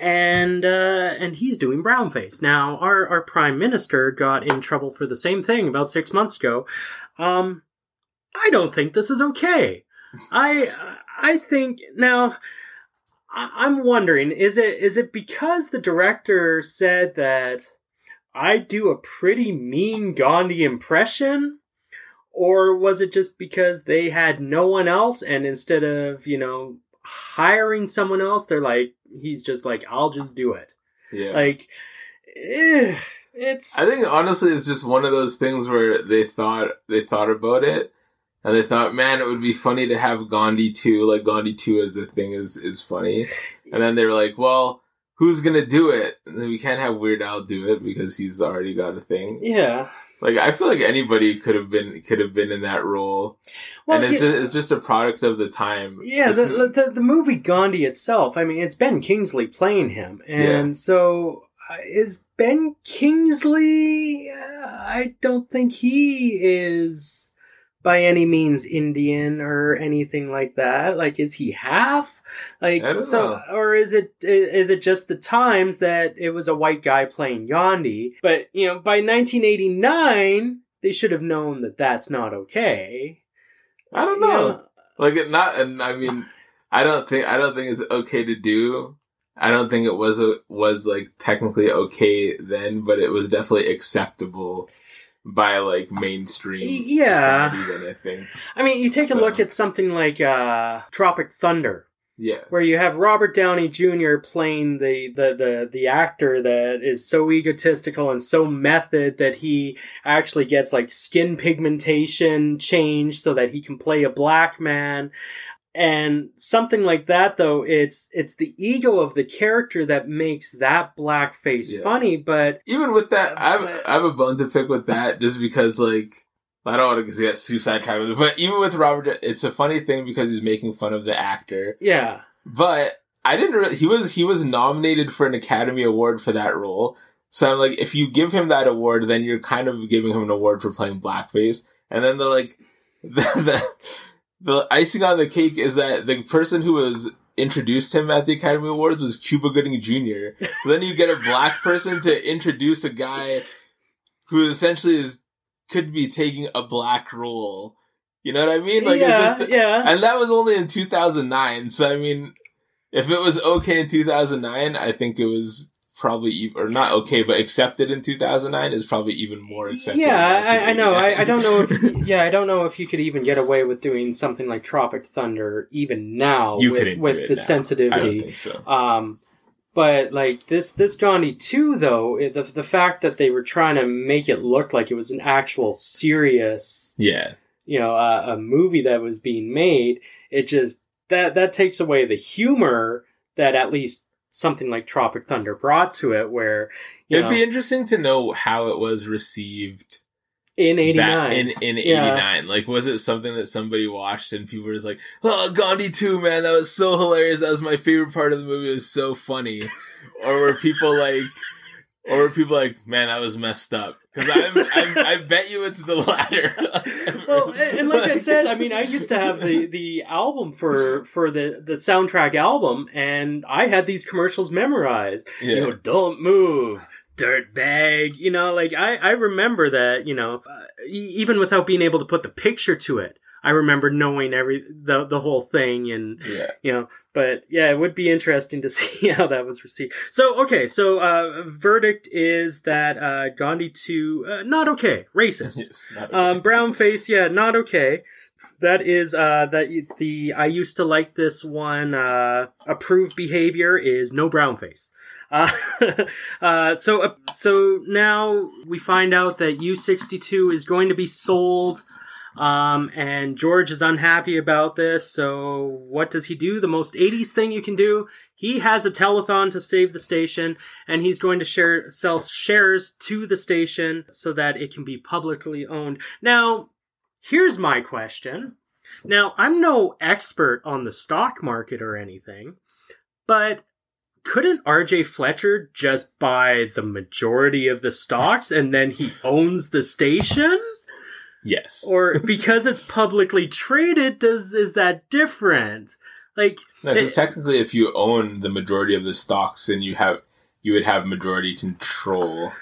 Speaker 2: and uh, and he's doing brownface now. Our our prime minister got in trouble for the same thing about six months ago. Um, I don't think this is okay. I I think now. I'm wondering is it is it because the director said that I do a pretty mean Gandhi impression? Or was it just because they had no one else and instead of, you know, hiring someone else, they're like, he's just like, I'll just do it.
Speaker 1: Yeah.
Speaker 2: Like, eh, it's.
Speaker 1: I think honestly, it's just one of those things where they thought they thought about it, and they thought, man, it would be funny to have Gandhi two, like Gandhi two as the thing is is funny, and then they were like, well, who's gonna do it? And we can't have Weird Al do it because he's already got a thing.
Speaker 2: yeah.
Speaker 1: Like I feel like anybody could have been could have been in that role,
Speaker 2: Well,
Speaker 1: and it's
Speaker 2: yeah,
Speaker 1: just it's just a product of the time.
Speaker 2: yeah the, the, the movie Gandhi itself, I mean, it's Ben Kingsley playing him. And
Speaker 1: Yeah.
Speaker 2: so uh, is Ben Kingsley. Uh, I don't think he is by any means Indian or anything like that. Like, is he half? Like, so,
Speaker 1: know.
Speaker 2: or is it is it just the times that it was a white guy playing Gandhi? But you know, by 1989, they should have known that that's not okay.
Speaker 1: I don't know. Like it not, and I mean, I don't think I don't think it's okay to do. I don't think it was a, was like technically okay then, but it was definitely acceptable by like mainstream
Speaker 2: yeah.
Speaker 1: society. Then I think,
Speaker 2: I mean, you take a look at something like uh, Tropic Thunder.
Speaker 1: yeah,
Speaker 2: where you have Robert Downey Jr. playing the, the, the, the actor that is so egotistical and so method that he actually gets like skin pigmentation changed so that he can play a black man. And something like that though, it's it's the ego of the character that makes that blackface
Speaker 1: Yeah.
Speaker 2: funny, but
Speaker 1: even with that, I have,
Speaker 2: But-
Speaker 1: I have a bone to pick with that just because like. I don't want to get suicide tracked, with it, but even with Robert, it's a funny thing because he's making fun of the actor.
Speaker 2: yeah.
Speaker 1: But I didn't. Re- he was he was nominated for an Academy Award for that role. So I'm like, if you give him that award, then you're kind of giving him an award for playing blackface. And then the like, the the, the icing on the cake is that the person who was introduced him at the Academy Awards was Cuba Gooding Jr. So then you get a black person to introduce a guy who essentially is could be taking a black role. You know what I mean? Like
Speaker 2: yeah,
Speaker 1: it's just
Speaker 2: yeah.
Speaker 1: and that was only in 2009. So I mean, if it was okay in 2009, I think it was probably or not okay, but accepted in 2009 is probably even more accepted.
Speaker 2: Yeah, I, I know. I, I don't know. If, yeah, I don't know if you could even get away with doing something like Tropic Thunder even now
Speaker 1: You
Speaker 2: with, with
Speaker 1: it
Speaker 2: the
Speaker 1: now.
Speaker 2: Sensitivity.
Speaker 1: so.
Speaker 2: Um, But like this, this Gandhi two though, the the fact that they were trying to make it look like it was an actual serious,
Speaker 1: Yeah.
Speaker 2: you know, uh, a movie that was being made, it just that that takes away the humor that at least something like Tropic Thunder brought to it, where you
Speaker 1: It'd
Speaker 2: know,
Speaker 1: be interesting to know how it was received
Speaker 2: in '89.
Speaker 1: in in
Speaker 2: Yeah.
Speaker 1: '89. Like, was it something that somebody watched and people were just like, "Oh, Gandhi 2, man, that was so hilarious. That was my favorite part of the movie. It was so funny." or were people like, or were people like, "Man, that was messed up"? Because I'm, I'm, I bet you it's the latter.
Speaker 2: well, and, and like I said, I mean, I used to have the the album for for the the soundtrack album, and I had these commercials memorized.
Speaker 1: yeah.
Speaker 2: You know, don't move, dirt bag. You know, like I I remember that. You know, even without being able to put the picture to it, I remember knowing every the the whole thing and
Speaker 1: yeah.
Speaker 2: you know but yeah it would be interesting to see how that was received so okay so uh verdict is that uh gandhi 2 uh, not okay racist
Speaker 1: Yes, not
Speaker 2: um brown face yeah not okay that is uh that the i used to like this one uh approved behavior is no brown face uh, uh, so, uh, so now we find out that U62 is going to be sold. Um, and George is unhappy about this. So what does he do? The most 80s thing you can do. He has a telethon to save the station and he's going to share, sell shares to the station so that it can be publicly owned. Now, here's my question. Now, I'm no expert on the stock market or anything, but couldn't RJ Fletcher just buy the majority of the stocks and then he owns the station?
Speaker 1: Yes.
Speaker 2: Or because it's publicly traded, does is that different? Like
Speaker 1: No, technically, if you own the majority of the stocks, then you have you would have majority control.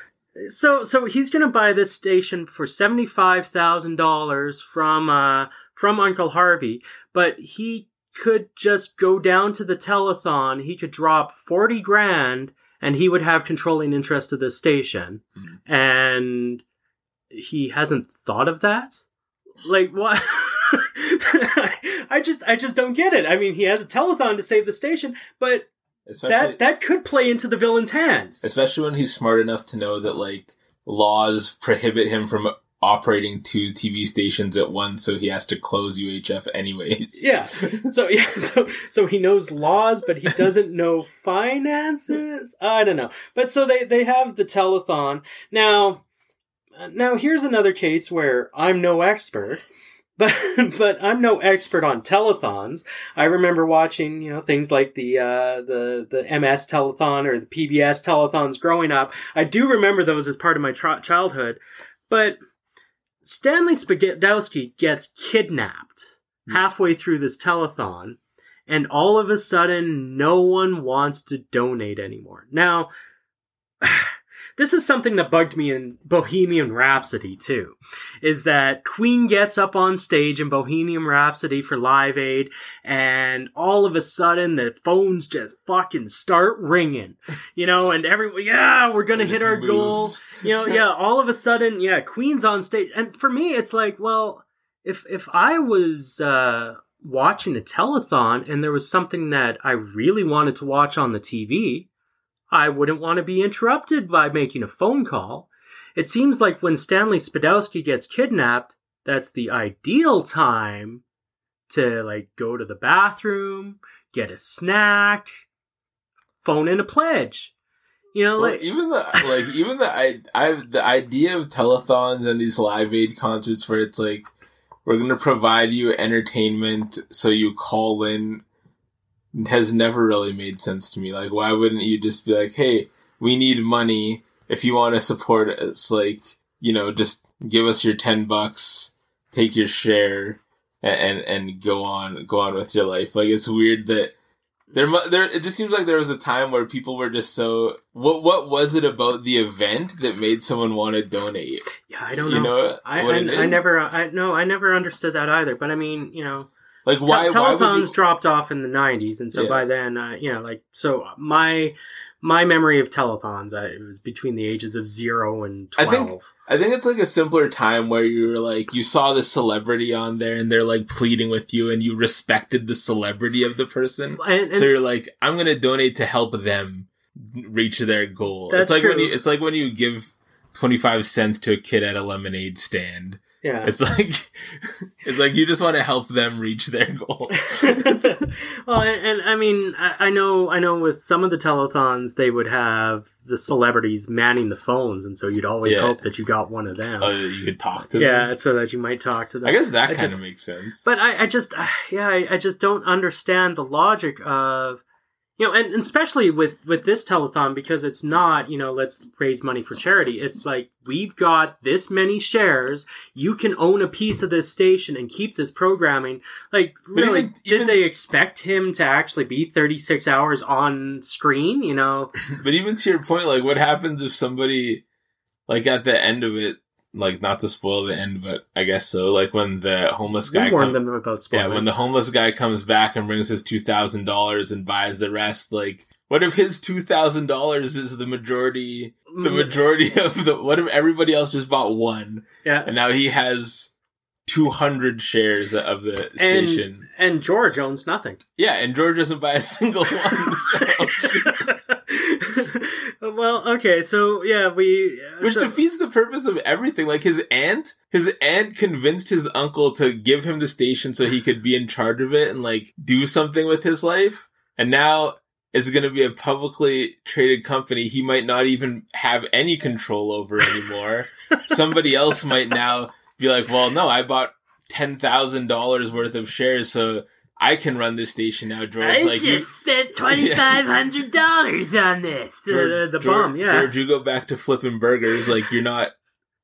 Speaker 2: so so he's gonna buy this station for seventy five thousand dollars from uh from Uncle Harvey, but he could just go down to the telethon, he could drop forty grand and he would have controlling interest of the station.
Speaker 1: Mhm.
Speaker 2: And he hasn't thought of that? Like what I just I just don't get it. I mean he has a telethon to save the station, but
Speaker 1: Especially,
Speaker 2: that that could play into the villain's hands.
Speaker 1: especially when he's smart enough to know that like laws prohibit him from operating two TV stations at once, so he has to close UHF anyways.
Speaker 2: Yeah. So yeah, so so he knows laws, but he doesn't know finances. I don't know. But so they they have the telethon now. Now here's another case where I'm no expert, but but I'm no expert on telethons. I remember watching you know things like the uh, the the MS telethon or the PBS telethons growing up. I do remember those as part of my childhood, but Stanley Spaghetti gets kidnapped halfway through this telethon, and all of a sudden, no one wants to donate anymore. Now, this is something that bugged me in Bohemian Rhapsody too, is that Queen gets up on stage in Bohemian Rhapsody for Live Aid, and all of a sudden the phones just fucking start ringing, you know, and everyone, yeah, we're gonna hit our
Speaker 1: moved.
Speaker 2: goal, you know, yeah, all of a sudden, yeah, Queen's on stage, and for me, it's like, well, if if I was uh, watching a telethon and there was something that I really wanted to watch on the TV, I wouldn't want to be interrupted by making a phone call. It seems like when Stanley Spadowski gets kidnapped, that's the ideal time to like go to the bathroom, get a snack, phone in a pledge. You know,
Speaker 1: Well,
Speaker 2: like
Speaker 1: even the like even the I I the idea of telethons and these live aid concerts where it's like we're gonna provide you entertainment so you call in has never really made sense to me. Like why wouldn't you just be like, Hey, we need money. If you want to support us, like, you know, just give us your ten bucks, take your share and, and and go on go on with your life. Like it's weird that there, there. It just seems like there was a time where people were just so. What, what was it about the event that made someone want to donate?
Speaker 2: yeah, I don't know.
Speaker 1: You know
Speaker 2: I, I, I never, I no, I never understood that either. But I mean, you know,
Speaker 1: like
Speaker 2: Te-
Speaker 1: why? why would
Speaker 2: telethons
Speaker 1: you,
Speaker 2: dropped off in the 90s and so
Speaker 1: Yeah.
Speaker 2: by then uh, you know like so my my memory of telethons uh, it was between the ages of 0 and
Speaker 1: I think- I think it's like a simpler time where you were like you saw the celebrity on there and they're like pleading with you and you respected the celebrity of the person.
Speaker 2: and, and,
Speaker 1: so you're like, I'm gonna donate to help them reach their goal.
Speaker 2: That's
Speaker 1: it's like when you it's like when you give 25 cents to a kid at a lemonade stand.
Speaker 2: Yeah.
Speaker 1: It's like it's like you just want to help them reach their goal.
Speaker 2: well, and, and I mean, I, I know, I know, with some of the telethons, they would have the celebrities manning the phones, and so you'd always
Speaker 1: Yeah.
Speaker 2: hope that you got one of them.
Speaker 1: uh, you could talk to
Speaker 2: yeah,
Speaker 1: them.
Speaker 2: so that you might talk to them.
Speaker 1: I guess that kind of makes sense.
Speaker 2: But I, I just, yeah, I, I just don't understand the logic of, you know, and, and especially with with this telethon because it's not, you know, let's raise money for charity. It's like we've got this many shares. You can own a piece of this station and keep this programming. Like,
Speaker 1: But
Speaker 2: really,
Speaker 1: even-
Speaker 2: did
Speaker 1: even-
Speaker 2: they expect him to actually be thirty six hours on screen? You know,
Speaker 1: But even to your point, like, what happens if somebody, like, at the end of it, like, not to spoil the end, but I guess so, like, when the homeless guy
Speaker 2: warned
Speaker 1: comes,
Speaker 2: them about spoilers.
Speaker 1: yeah, when the homeless guy comes back and brings his two thousand dollars and buys the rest, like, what if his two thousand dollars is the majority, the
Speaker 2: Mm,
Speaker 1: majority of the? What if everybody else just bought one,
Speaker 2: yeah.
Speaker 1: and now he has two hundred shares of the station?
Speaker 2: And George owns nothing.
Speaker 1: yeah, and George doesn't buy a single one. So.
Speaker 2: well, okay, so yeah, we uh,
Speaker 1: Which
Speaker 2: so-
Speaker 1: defeats the purpose of everything. Like his aunt, his aunt convinced his uncle to give him the station so he could be in charge of it and like do something with his life. And now it's going to be a publicly traded company he might not even have any control over anymore. Somebody else might now be like, well, no, I bought $10,000 worth of shares so I can run this station now, George. like you,
Speaker 2: spent twenty five hundred dollars on this.
Speaker 1: George,
Speaker 2: the
Speaker 1: George-
Speaker 2: bum, yeah.
Speaker 1: George, you go back to flipping burgers. Like you're not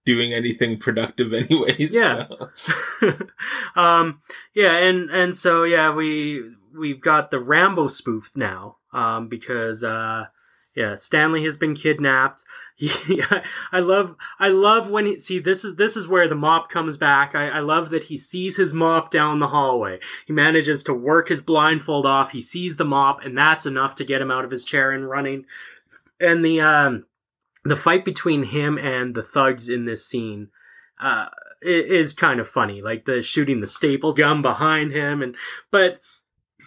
Speaker 1: doing anything productive, anyways.
Speaker 2: Yeah.
Speaker 1: so.
Speaker 2: um, yeah, and and so yeah, we we've got the Rambo spoof now, um, because uh, yeah, Stanley has been kidnapped. I love, I love when he see this is this is where the mop comes back. I, I love that he sees his mop down the hallway. He manages to work his blindfold off. He sees the mop, and that's enough to get him out of his chair and running. And the um, the fight between him and the thugs in this scene uh, is kind of funny. Like the shooting the staple gun behind him, and but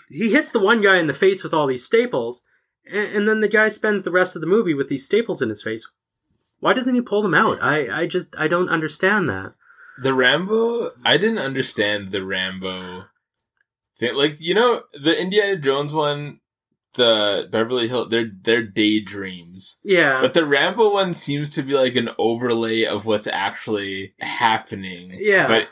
Speaker 2: he hits the one guy in the face with all these staples, and then the guy spends the rest of the movie with these staples in his face. Why doesn't he pull them out? I, I just I don't understand that.
Speaker 1: the Rambo, I didn't understand the Rambo thing. Like you know, the Indiana Jones one, the Beverly Hill, they're they're daydreams.
Speaker 2: Yeah,
Speaker 1: But the Rambo one seems to be like an overlay of what's actually happening.
Speaker 2: Yeah.
Speaker 1: But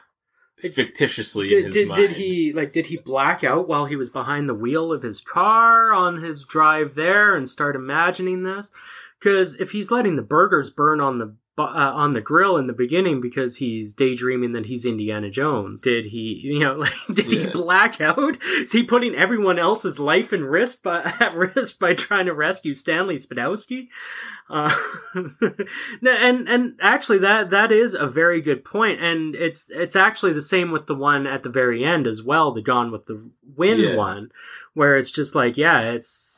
Speaker 2: It-
Speaker 1: fictitiously in
Speaker 2: did,
Speaker 1: his
Speaker 2: did,
Speaker 1: mind.
Speaker 2: did he like did he black out while he was behind the wheel of his car on his drive there and start imagining this because if he's letting the burgers burn on the uh, on the grill in the beginning because he's daydreaming that he's Indiana Jones did he you know like did he
Speaker 1: Yeah.
Speaker 2: black out is he putting everyone else's life in risk by, at risk by trying to rescue Stanley Spadowski uh, and and actually that that is a very good point, and it's it's actually the same with the one at the very end as well, the Gone with the Wind
Speaker 1: Yeah.
Speaker 2: one, where it's just like yeah, it's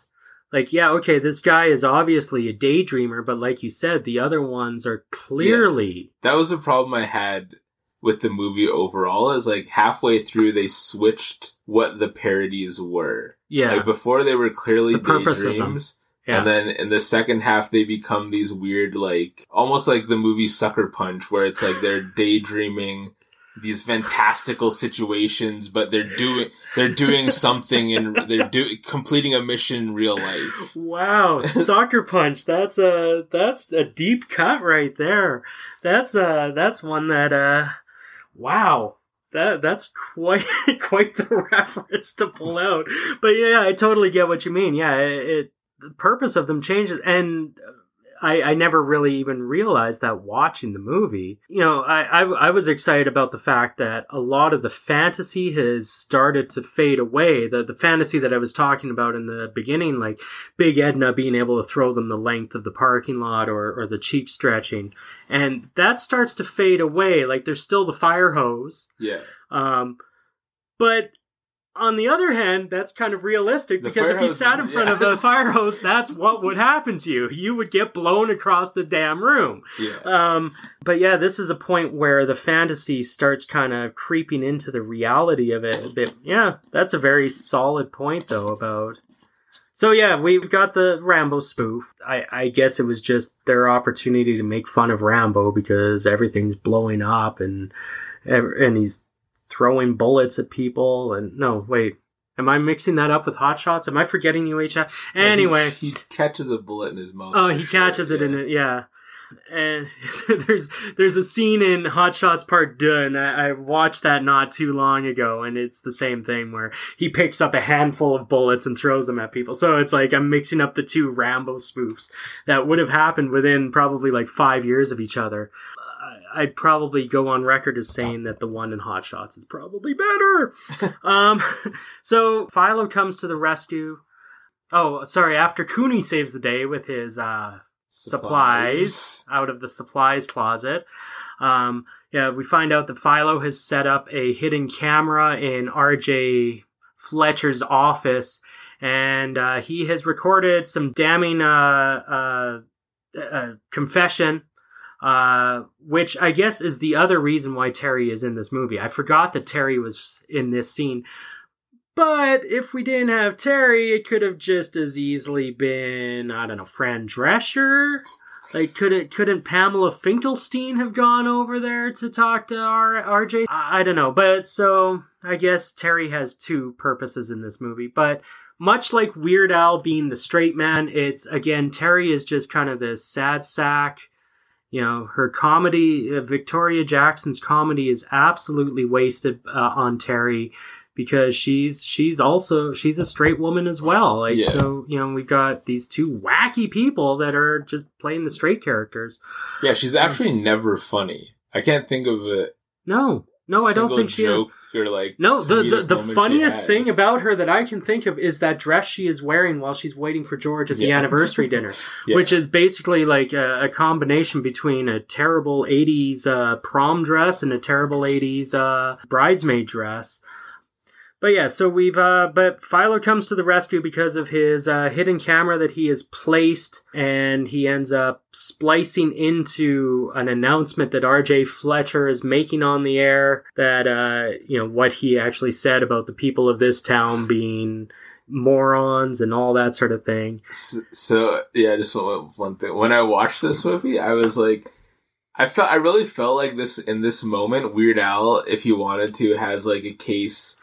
Speaker 2: like yeah, okay, this guy is obviously a daydreamer, but like you said, the other ones are clearly
Speaker 1: that was a problem I had with the movie overall. Is like halfway through they switched what the parodies were.
Speaker 2: yeah,
Speaker 1: Like before they were clearly
Speaker 2: The purpose of them.
Speaker 1: daydreams.
Speaker 2: yeah.
Speaker 1: And then in the second half they become these weird like almost like the movie Sucker Punch where it's like they're daydreaming these fantastical situations but they're doing they're doing something and they're do completing a mission in real life.
Speaker 2: Wow, Sucker Punch. That's a that's a deep cut right there. That's uh that's one that uh wow. That that's quite quite the reference to pull out. But yeah, I totally get what you mean. Yeah, it, it the purpose of them changes and I, I never really even realized that watching the movie. You know, I, I I was excited about the fact that a lot of the fantasy has started to fade away. The the fantasy that I was talking about in the beginning, like Big Edna being able to throw them the length of the parking lot or, or the cheap stretching. And that starts to fade away. Like there's still the fire hose.
Speaker 1: Yeah.
Speaker 2: Um, but on the other hand, that's kind of realistic
Speaker 1: The
Speaker 2: because if you sat in front
Speaker 1: yeah.
Speaker 2: of the fire hose, that's what would happen to you. You would get blown across the damn room.
Speaker 1: Yeah.
Speaker 2: Um, but yeah, this is a point where the fantasy starts kind of creeping into the reality of it a bit. Yeah, that's a very solid point though about So yeah, we've got the Rambo spoof. I, I guess it was just their opportunity to make fun of Rambo because everything's blowing up and and he's throwing bullets at people. And no, wait, am I mixing that up with Hot Shots? Am I forgetting UHF? Anyway,
Speaker 1: he, he catches a bullet in his mouth.
Speaker 2: Oh, he sure, catches yeah. it in it. Yeah and there's there's a scene in Hot Shots Part Deux, and I, I, watched that not too long ago, and it's the same thing where he picks up a handful of bullets and throws them at people. So it's like I'm mixing up the two Rambo spoofs that would have happened within probably like five years of each other. I'd probably go on record as saying that the one in Hot Shots is probably better. um, so Philo comes to the rescue. Oh, sorry. After Cooney saves the day with his uh, supplies. supplies out of the supplies closet. Um, yeah, we find out that Philo has set up a hidden camera in RJ Fletcher's office, and uh, he has recorded some damning uh, uh, uh, confession, uh, which I guess is the other reason why Terry is in this movie. I forgot that Terry was in this scene. But if we didn't have Terry, it could have just as easily been, I don't know, Fran Drescher. Like, could it, couldn't Pamela Finkelstein have gone over there to talk to our RJ? I, I don't know. But so, I guess Terry has two purposes in this movie. But much like Weird Al being the straight man, it's, again, Terry is just kind of this sad sack. You know, her comedy, uh, Victoria Jackson's comedy is absolutely wasted uh, on Terry because she's she's also she's a straight woman as well. Like yeah. so, you know, we've got these two wacky people that are just playing the straight characters.
Speaker 1: Yeah, she's actually never funny. I can't think of it.
Speaker 2: No, no, I don't think she is. Or like no. The the, the funniest thing about her that I can think of is that dress she is wearing while she's waiting for George at the anniversary dinner, yeah. which is basically like a, a, combination between a terrible '80s uh, prom dress and a terrible '80s uh, bridesmaid dress. But yeah, so we've uh but Philo comes to the rescue because of his uh, hidden camera that he has placed and he ends up splicing into an announcement that RJ Fletcher is making on the air that uh you know what he actually said about the people of this town being morons and all that sort of thing.
Speaker 1: So, so yeah, I just one, one thing. When I watched this movie, I was like I felt I really felt like this in this moment Weird Al if he wanted to has like a case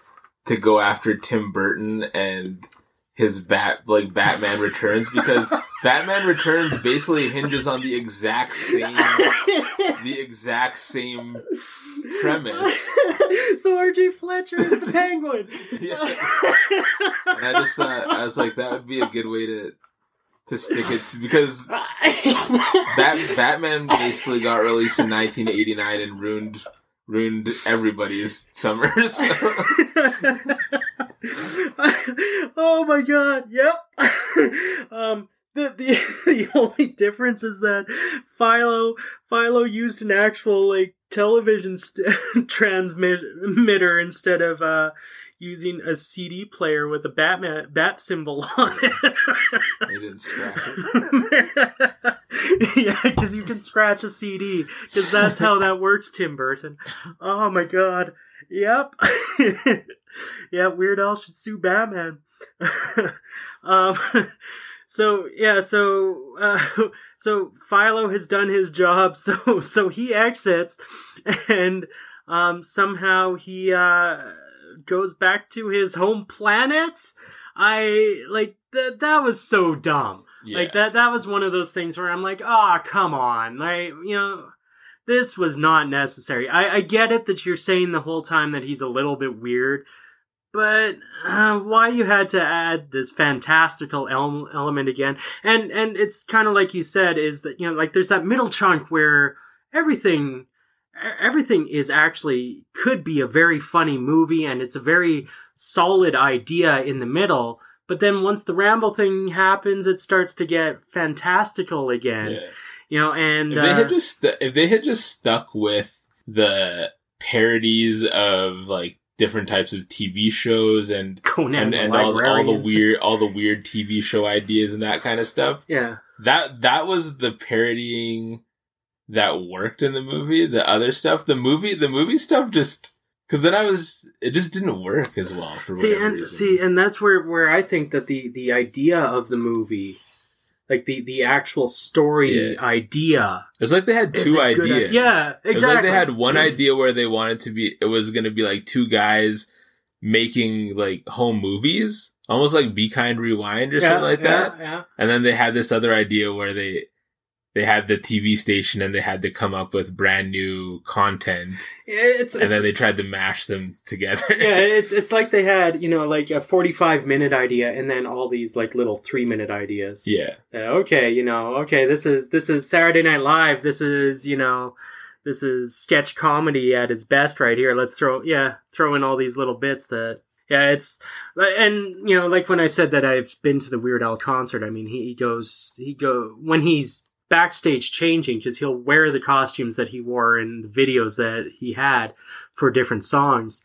Speaker 1: to go after Tim Burton and his bat like Batman Returns because Batman Returns basically hinges on the exact same the exact same premise.
Speaker 2: so RJ Fletcher is the penguin. yeah.
Speaker 1: And I just thought I was like that would be a good way to to stick it to, because that Batman basically got released in 1989 and ruined ruined everybody's summers.
Speaker 2: oh my god! Yep. um, the the the only difference is that Philo Philo used an actual like television st- transmitter instead of uh using a CD player with a Batman bat symbol on it.
Speaker 1: they didn't scratch it.
Speaker 2: yeah, because you can scratch a CD. Because that's how that works, Tim Burton. Oh my god. Yep. yeah, Weird Al should sue Batman. um, so yeah, so uh, so Philo has done his job. So so he exits, and um, somehow he uh goes back to his home planet. I like that. That was so dumb. Yeah. Like that. That was one of those things where I'm like, ah, oh, come on. Like you know, this was not necessary. I, I get it that you're saying the whole time that he's a little bit weird, but uh, why you had to add this fantastical ele- element again? And and it's kind of like you said, is that you know, like there's that middle chunk where everything everything is actually could be a very funny movie and it's a very solid idea in the middle but then once the Rambo thing happens it starts to get fantastical again yeah. you know and
Speaker 1: if they uh, had just if they had just stuck with the parodies of like different types of TV shows and
Speaker 2: Conan
Speaker 1: and, and all, all the weird all the weird TV show ideas and that kind of stuff.
Speaker 2: Yeah.
Speaker 1: That that was the parodying that worked in the movie. The other stuff, the movie, the movie stuff just Because then I was, it just didn't work as well for
Speaker 2: see
Speaker 1: whatever
Speaker 2: and
Speaker 1: reason.
Speaker 2: see and that's where where i think that the the idea of the movie like the the actual story
Speaker 1: Yeah.
Speaker 2: idea
Speaker 1: it was like they had two
Speaker 2: a good
Speaker 1: ideas.
Speaker 2: yeah exactly
Speaker 1: It was like they had one idea where they wanted to be, it was going to be like two guys making like home movies, almost like Be Kind Rewind or
Speaker 2: Yeah,
Speaker 1: something like
Speaker 2: yeah,
Speaker 1: that.
Speaker 2: yeah
Speaker 1: And then they had this other idea where they, they had the TV station and they had to come up with brand new content
Speaker 2: it's,
Speaker 1: and
Speaker 2: it's
Speaker 1: then they tried to mash them together.
Speaker 2: yeah it's it's like they had you know like a 45 minute idea and then all these like little three minute ideas
Speaker 1: yeah.
Speaker 2: Uh, okay, you know, okay, this is this is Saturday Night Live. This is you know, this is sketch comedy at its best right here. Let's throw yeah, throw in all these little bits that yeah, it's and you know, like when I said that I've been to the Weird Al concert. I mean, he goes he go when he's backstage changing because he'll wear the costumes that he wore in the videos that he had for different songs.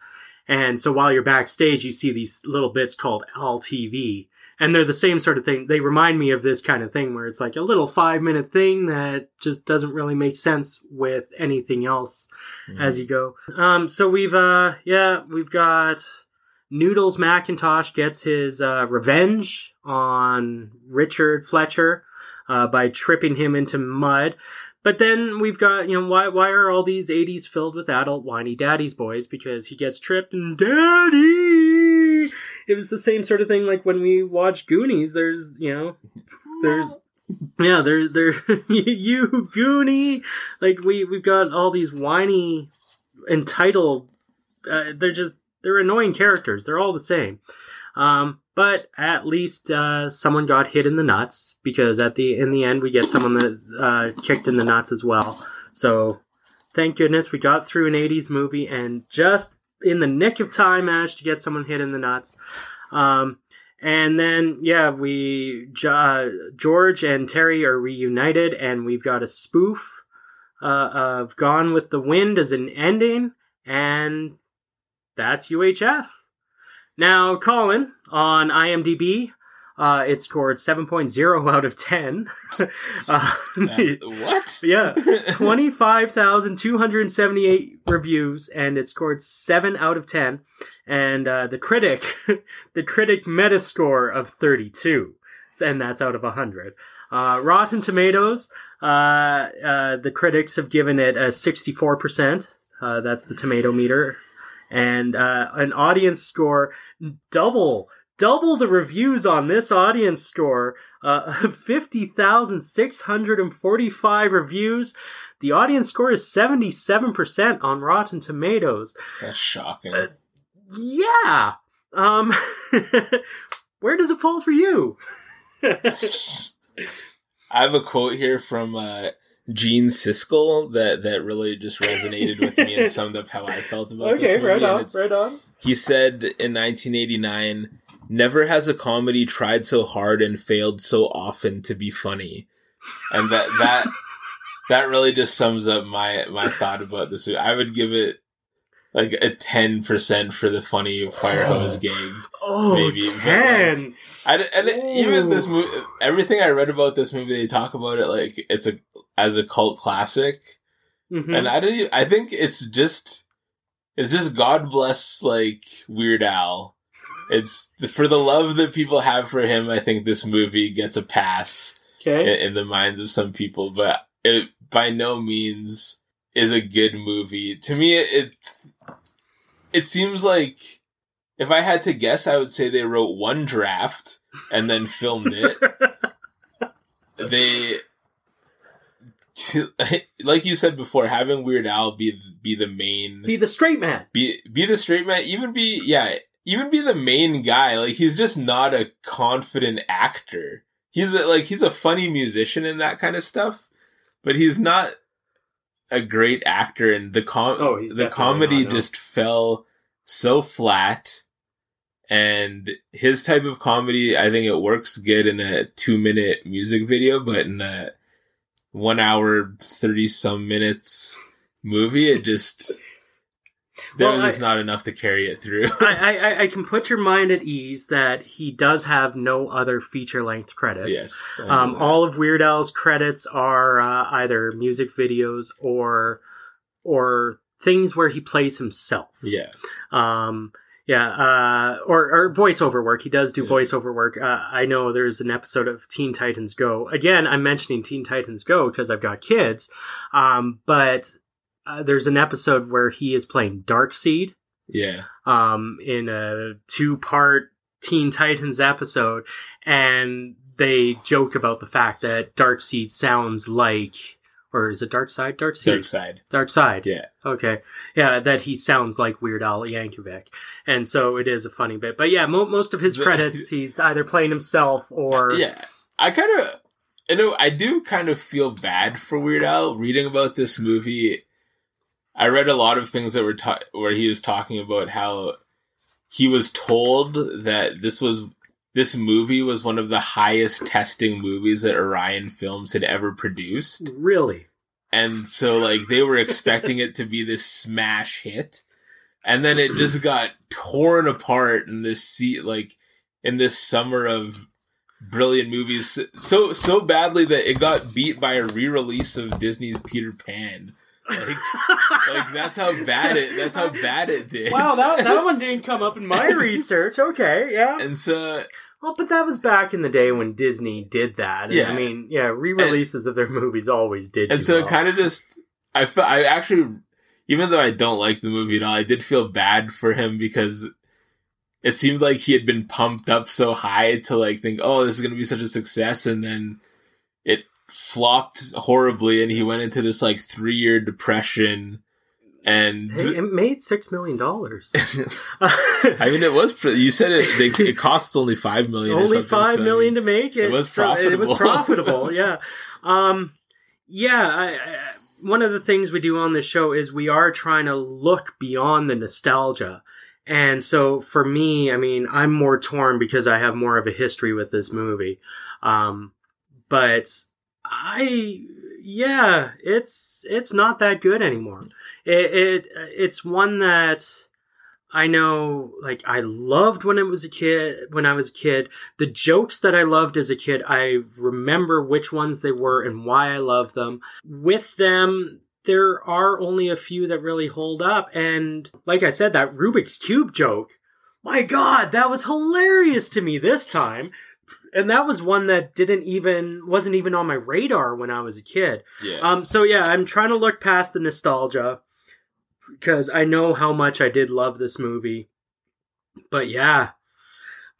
Speaker 2: And so while you're backstage, you see these little bits called Al TV and they're the same sort of thing. They remind me of this kind of thing where it's like a little five minute thing that just doesn't really make sense with anything else as you go. Um, so we've, uh, yeah, we've got Noodles Macintosh gets his, uh, revenge on Richard Fletcher, uh, by tripping him into mud. But then we've got, you know, why why are all these 80s filled with adult whiny daddy's boys? Because he gets tripped and daddy! It was the same sort of thing like when we watch Goonies. There's, you know, there's, yeah, there, there, you Goonie! Like we, we've got all these whiny, entitled, uh, they're just, they're annoying characters. They're all the same. Um, but at least uh, someone got hit in the nuts because at the in the end we get someone that uh, kicked in the nuts as well. So thank goodness we got through an '80s movie and just in the nick of time managed to get someone hit in the nuts. Um, and then yeah, we uh, George and Terry are reunited, and we've got a spoof uh, of Gone with the Wind as an ending, and that's UHF. Now, Colin, on IMDb, uh, it scored 7.0 out of 10. uh,
Speaker 1: That- what?
Speaker 2: yeah, 25,278 reviews, and it scored 7 out of 10. And uh, the critic, the critic metascore of 32, and that's out of 100. Uh, Rotten Tomatoes, uh, uh, the critics have given it a 64%. Uh, that's the tomato meter. And uh, an audience score double. Double the reviews on this audience score. Uh, 50,645 reviews. The audience score is 77% on rotten tomatoes.
Speaker 1: That's shocking.
Speaker 2: Uh, yeah. Um where does it fall for you?
Speaker 1: I have a quote here from uh, Gene Siskel that, that really just resonated with me and summed up how I felt about this movie.
Speaker 2: okay
Speaker 1: right
Speaker 2: on right on
Speaker 1: He said in 1989, "Never has a comedy tried so hard and failed so often to be funny," and that that that really just sums up my my thought about this. movie. I would give it like a ten percent for the funny fire hose gag.
Speaker 2: oh
Speaker 1: Maybe, but,
Speaker 2: 10
Speaker 1: I, and it- even this movie, everything I read about this movie, they talk about it like it's a as a cult classic,
Speaker 2: Mhm.
Speaker 1: and I don't. I think it's just it's just God bless like Weird Al. It's for the love that people have for him. I think this movie gets a pass in,
Speaker 2: okay
Speaker 1: in the minds of some people, but it by no means is a good movie. To me, it, it seems like if I had to guess, I would say they wrote one draft and then filmed it. they like you said before, having Weird Al be be the main
Speaker 2: be the straight man
Speaker 1: be be the straight man, even be yeah, even be the main guy. Like he's just not a confident actor. He's a, like he's a funny musician and that kind of stuff, but he's not a great actor. And the com
Speaker 2: Oh, he's
Speaker 1: the comedy
Speaker 2: not, no.
Speaker 1: just fell so flat. And his type of comedy, I think it works good in a two minute music video, but in a one hour, 30 some minutes movie, it just, there
Speaker 2: Well,
Speaker 1: was just
Speaker 2: I-
Speaker 1: not enough to carry it through.
Speaker 2: I, I, I can put your mind at ease that he does have no other feature length credits.
Speaker 1: yes.
Speaker 2: Um, all of Weird Al's credits are uh, either music videos or or things where he plays himself.
Speaker 1: Yeah.
Speaker 2: Um, yeah, uh, or, or voiceover work. He does do
Speaker 1: Yeah.
Speaker 2: voiceover work. Uh, I know there's an episode of Teen Titans Go. Again, I'm mentioning Teen Titans Go because I've got kids. Um, but uh, there's an episode where he is playing Darkseid
Speaker 1: Yeah.
Speaker 2: um, in a two part Teen Titans episode, and they joke about the fact that Darkseid sounds like, or is it Dark Side?
Speaker 1: Dark side.
Speaker 2: Dark Side.
Speaker 1: Yeah.
Speaker 2: Okay. Yeah, that he sounds like Weird Al Yankovic. And so it is a funny bit. But yeah, mo- most of his credits, he's either playing himself or.
Speaker 1: Yeah. I kind of, you know, I do kind of feel bad for Weird Al reading about this movie. I read a lot of things that were ta- where he was talking about how he was told that this was this movie was one of the highest testing movies that Orion Films had ever produced.
Speaker 2: Really?
Speaker 1: And so like they were expecting it to be this smash hit. And then it just got torn apart in this se- like in this summer of brilliant movies so so badly that it got beat by a re-release of Disney's Peter Pan. Like, like that's how bad it that's how bad it did.
Speaker 2: wow, that, that one didn't come up in my research. Okay, yeah.
Speaker 1: and so
Speaker 2: Well, but that was back in the day when Disney did that. And,
Speaker 1: Yeah.
Speaker 2: I mean, yeah, re releases of their movies always did.
Speaker 1: and so it
Speaker 2: well.
Speaker 1: kind of just I felt I actually even though I don't like the movie at all, I did feel bad for him because it seemed like he had been pumped up so high to like think, oh, this is gonna be such a success, and then flopped horribly, and he went into this like three year depression, and
Speaker 2: Hey, it made $6 million.
Speaker 1: I mean, it was you said it they, it costs only five million, or
Speaker 2: only
Speaker 1: something,
Speaker 2: five
Speaker 1: so,
Speaker 2: million to make it.
Speaker 1: it was
Speaker 2: So it was
Speaker 1: profitable.
Speaker 2: profitable. yeah. Um, yeah. I, I, one of the things we do on this show is we are trying to look beyond the nostalgia. And so for me, I mean, I'm more torn because I have more of a history with this movie. Um, but I, yeah, it's, it's not that good anymore. It, it, it's one that I know, like, I loved when it was a kid, when I was a kid. The jokes that I loved as a kid, I remember which ones they were and why I loved them. With them, there are only a few that really hold up. And like I said, that Rubik's Cube joke, my God, that was hilarious to me this time. And that was one that didn't even, wasn't even on my radar when I was a kid.
Speaker 1: yeah.
Speaker 2: Um, so yeah, I'm trying to look past the nostalgia because I know how much I did love this movie. But yeah,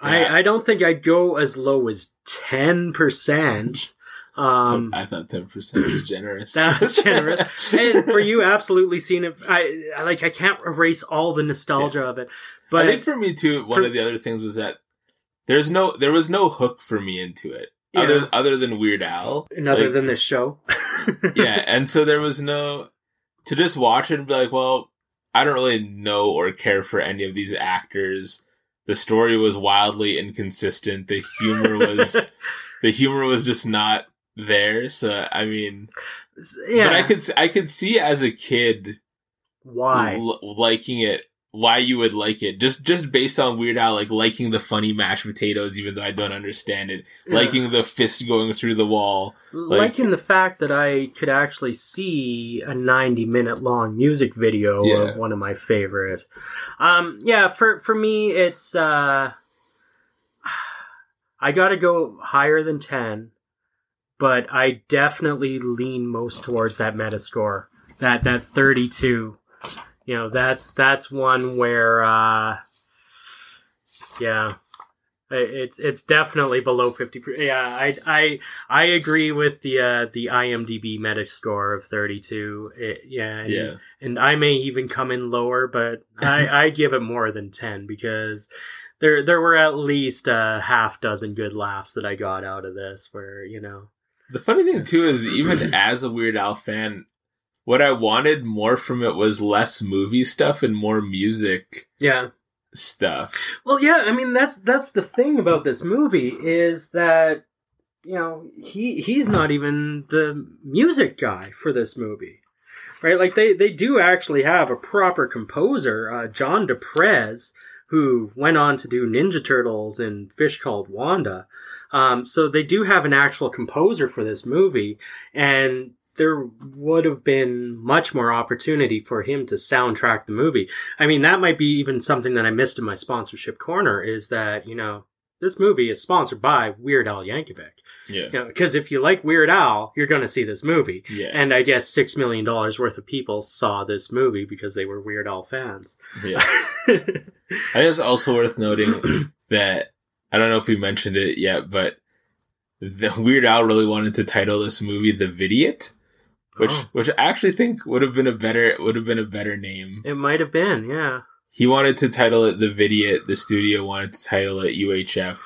Speaker 1: Yeah.
Speaker 2: I, I don't think I'd go as low as 10%. Um,
Speaker 1: I thought ten percent was generous.
Speaker 2: that was generous. and for you, absolutely seen it. I, I like, I can't erase all the nostalgia of it. But
Speaker 1: I think for me too, one
Speaker 2: for-
Speaker 1: of the other things was that there's no there was no hook for me into it.
Speaker 2: Yeah.
Speaker 1: Other other than Weird Al.
Speaker 2: and other
Speaker 1: Like,
Speaker 2: than this show.
Speaker 1: yeah, and so there was no to just watch it and be like, well, I don't really know or care for any of these actors. The story was wildly inconsistent. The humor was the humor was just not there. So I mean,
Speaker 2: yeah.
Speaker 1: but I could I could see as a kid
Speaker 2: Why?
Speaker 1: l- liking it why you would like it just just based on weird al like liking the funny mashed potatoes even though i don't understand it liking the fist going through the wall like-
Speaker 2: liking the fact that I could actually see a 90 minute long music video
Speaker 1: Yeah.
Speaker 2: of one of my favorite. Um, yeah, for, for me, it's, uh, I gotta go higher than 10, but I definitely lean most towards that Metascore. That, that 32. You know, that's, that's one where, uh, yeah. It's it's definitely below fifty. Yeah, I I I agree with the uh, the IMDb Metascore of thirty two. Yeah, and,
Speaker 1: yeah
Speaker 2: and I may even come in lower, but I I give it more than ten because there there were at least a half dozen good laughs that I got out of this. Where you know,
Speaker 1: the funny thing too is even as a weird al fan what i wanted more from it was less movie stuff and more music
Speaker 2: yeah,
Speaker 1: stuff
Speaker 2: Well, yeah, I mean that's that's the thing about this movie is that you know he he's not even the music guy for this movie, right? Like they they do actually have a proper composer, uh, John Du Prez, who went on to do Ninja Turtles and Fish Called Wanda. Um, so they do have an actual composer for this movie, and there would have been much more opportunity for him to soundtrack the movie. I mean, that might be even something that I missed in my sponsorship corner is that, you know, this movie is sponsored by Weird Al Yankovic.
Speaker 1: Yeah.
Speaker 2: You know, because if you like Weird Al, you're going to see this movie.
Speaker 1: Yeah.
Speaker 2: And I guess six million dollars worth of people saw this movie because they were Weird Al fans.
Speaker 1: yeah. I guess also worth noting that I don't know if we mentioned it yet, but the Weird Al really wanted to title this movie "The Vidiot," which
Speaker 2: Oh.
Speaker 1: which I actually think would have been a better would have been a better name.
Speaker 2: it might have been, yeah.
Speaker 1: He wanted to title it "The Vidiot." The studio wanted to title it UHF,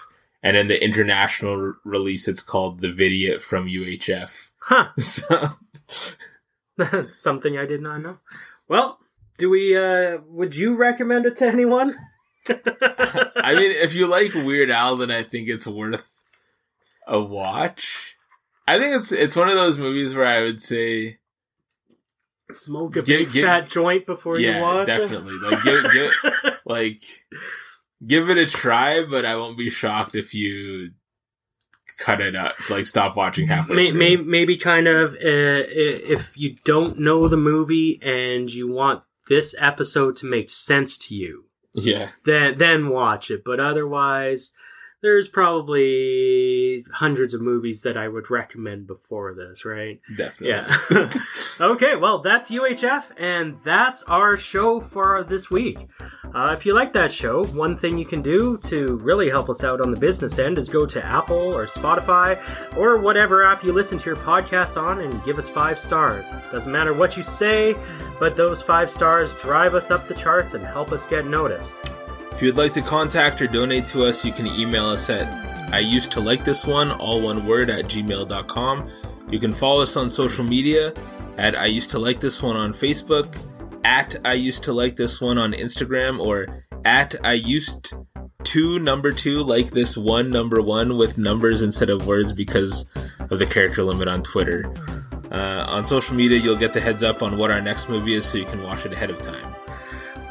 Speaker 1: and in the international re- release, it's called "The Vidiot" from UHF.
Speaker 2: Huh.
Speaker 1: So
Speaker 2: That's something I did not know. Well, do we, uh, would you recommend it to anyone?
Speaker 1: I mean, if you like Weird Al, then I think it's worth a watch. I think it's it's one of those movies where I would say,
Speaker 2: Smoke a big fat joint before you watch.
Speaker 1: yeah, definitely. Like, give, give, like, give it a try, but I won't be shocked if you cut it up, Like, stop watching halfway
Speaker 2: May,
Speaker 1: through.
Speaker 2: may, maybe kind of uh, if you don't know the movie and you want this episode to make sense to you,
Speaker 1: Yeah,
Speaker 2: then then watch it. But otherwise, there's probably hundreds of movies that I would recommend before this, right?
Speaker 1: definitely.
Speaker 2: Yeah. okay, well, that's UHF, and that's our show for this week. Uh, if you like that show, one thing you can do to really help us out on the business end is go to Apple or Spotify or whatever app you listen to your podcast on and give us five stars. Doesn't matter what you say, but those five stars drive us up the charts and help us get noticed.
Speaker 1: If you'd like to contact or donate to us, you can email us at I used to like this one, all one word, at gmail.com. You can follow us on social media at I used to like this one on Facebook, at I used to like this one on Instagram, or at I used to number two like this one number one with numbers instead of words because of the character limit on Twitter. Uh, on social media, you'll get the heads up on what our next movie is so you can watch it ahead of time.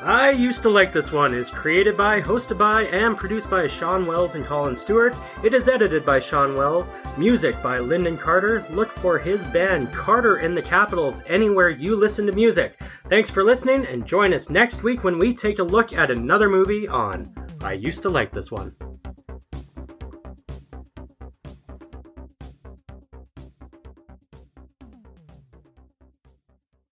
Speaker 2: I Used to Like This One is created by, hosted by, and produced by Sean Wells and Colin Stewart. It is edited by Sean Wells. Music by Lyndon Carter. Look for his band Carter in the Capitals anywhere you listen to music. Thanks for listening, and join us next week when we take a look at another movie on I Used to Like This One.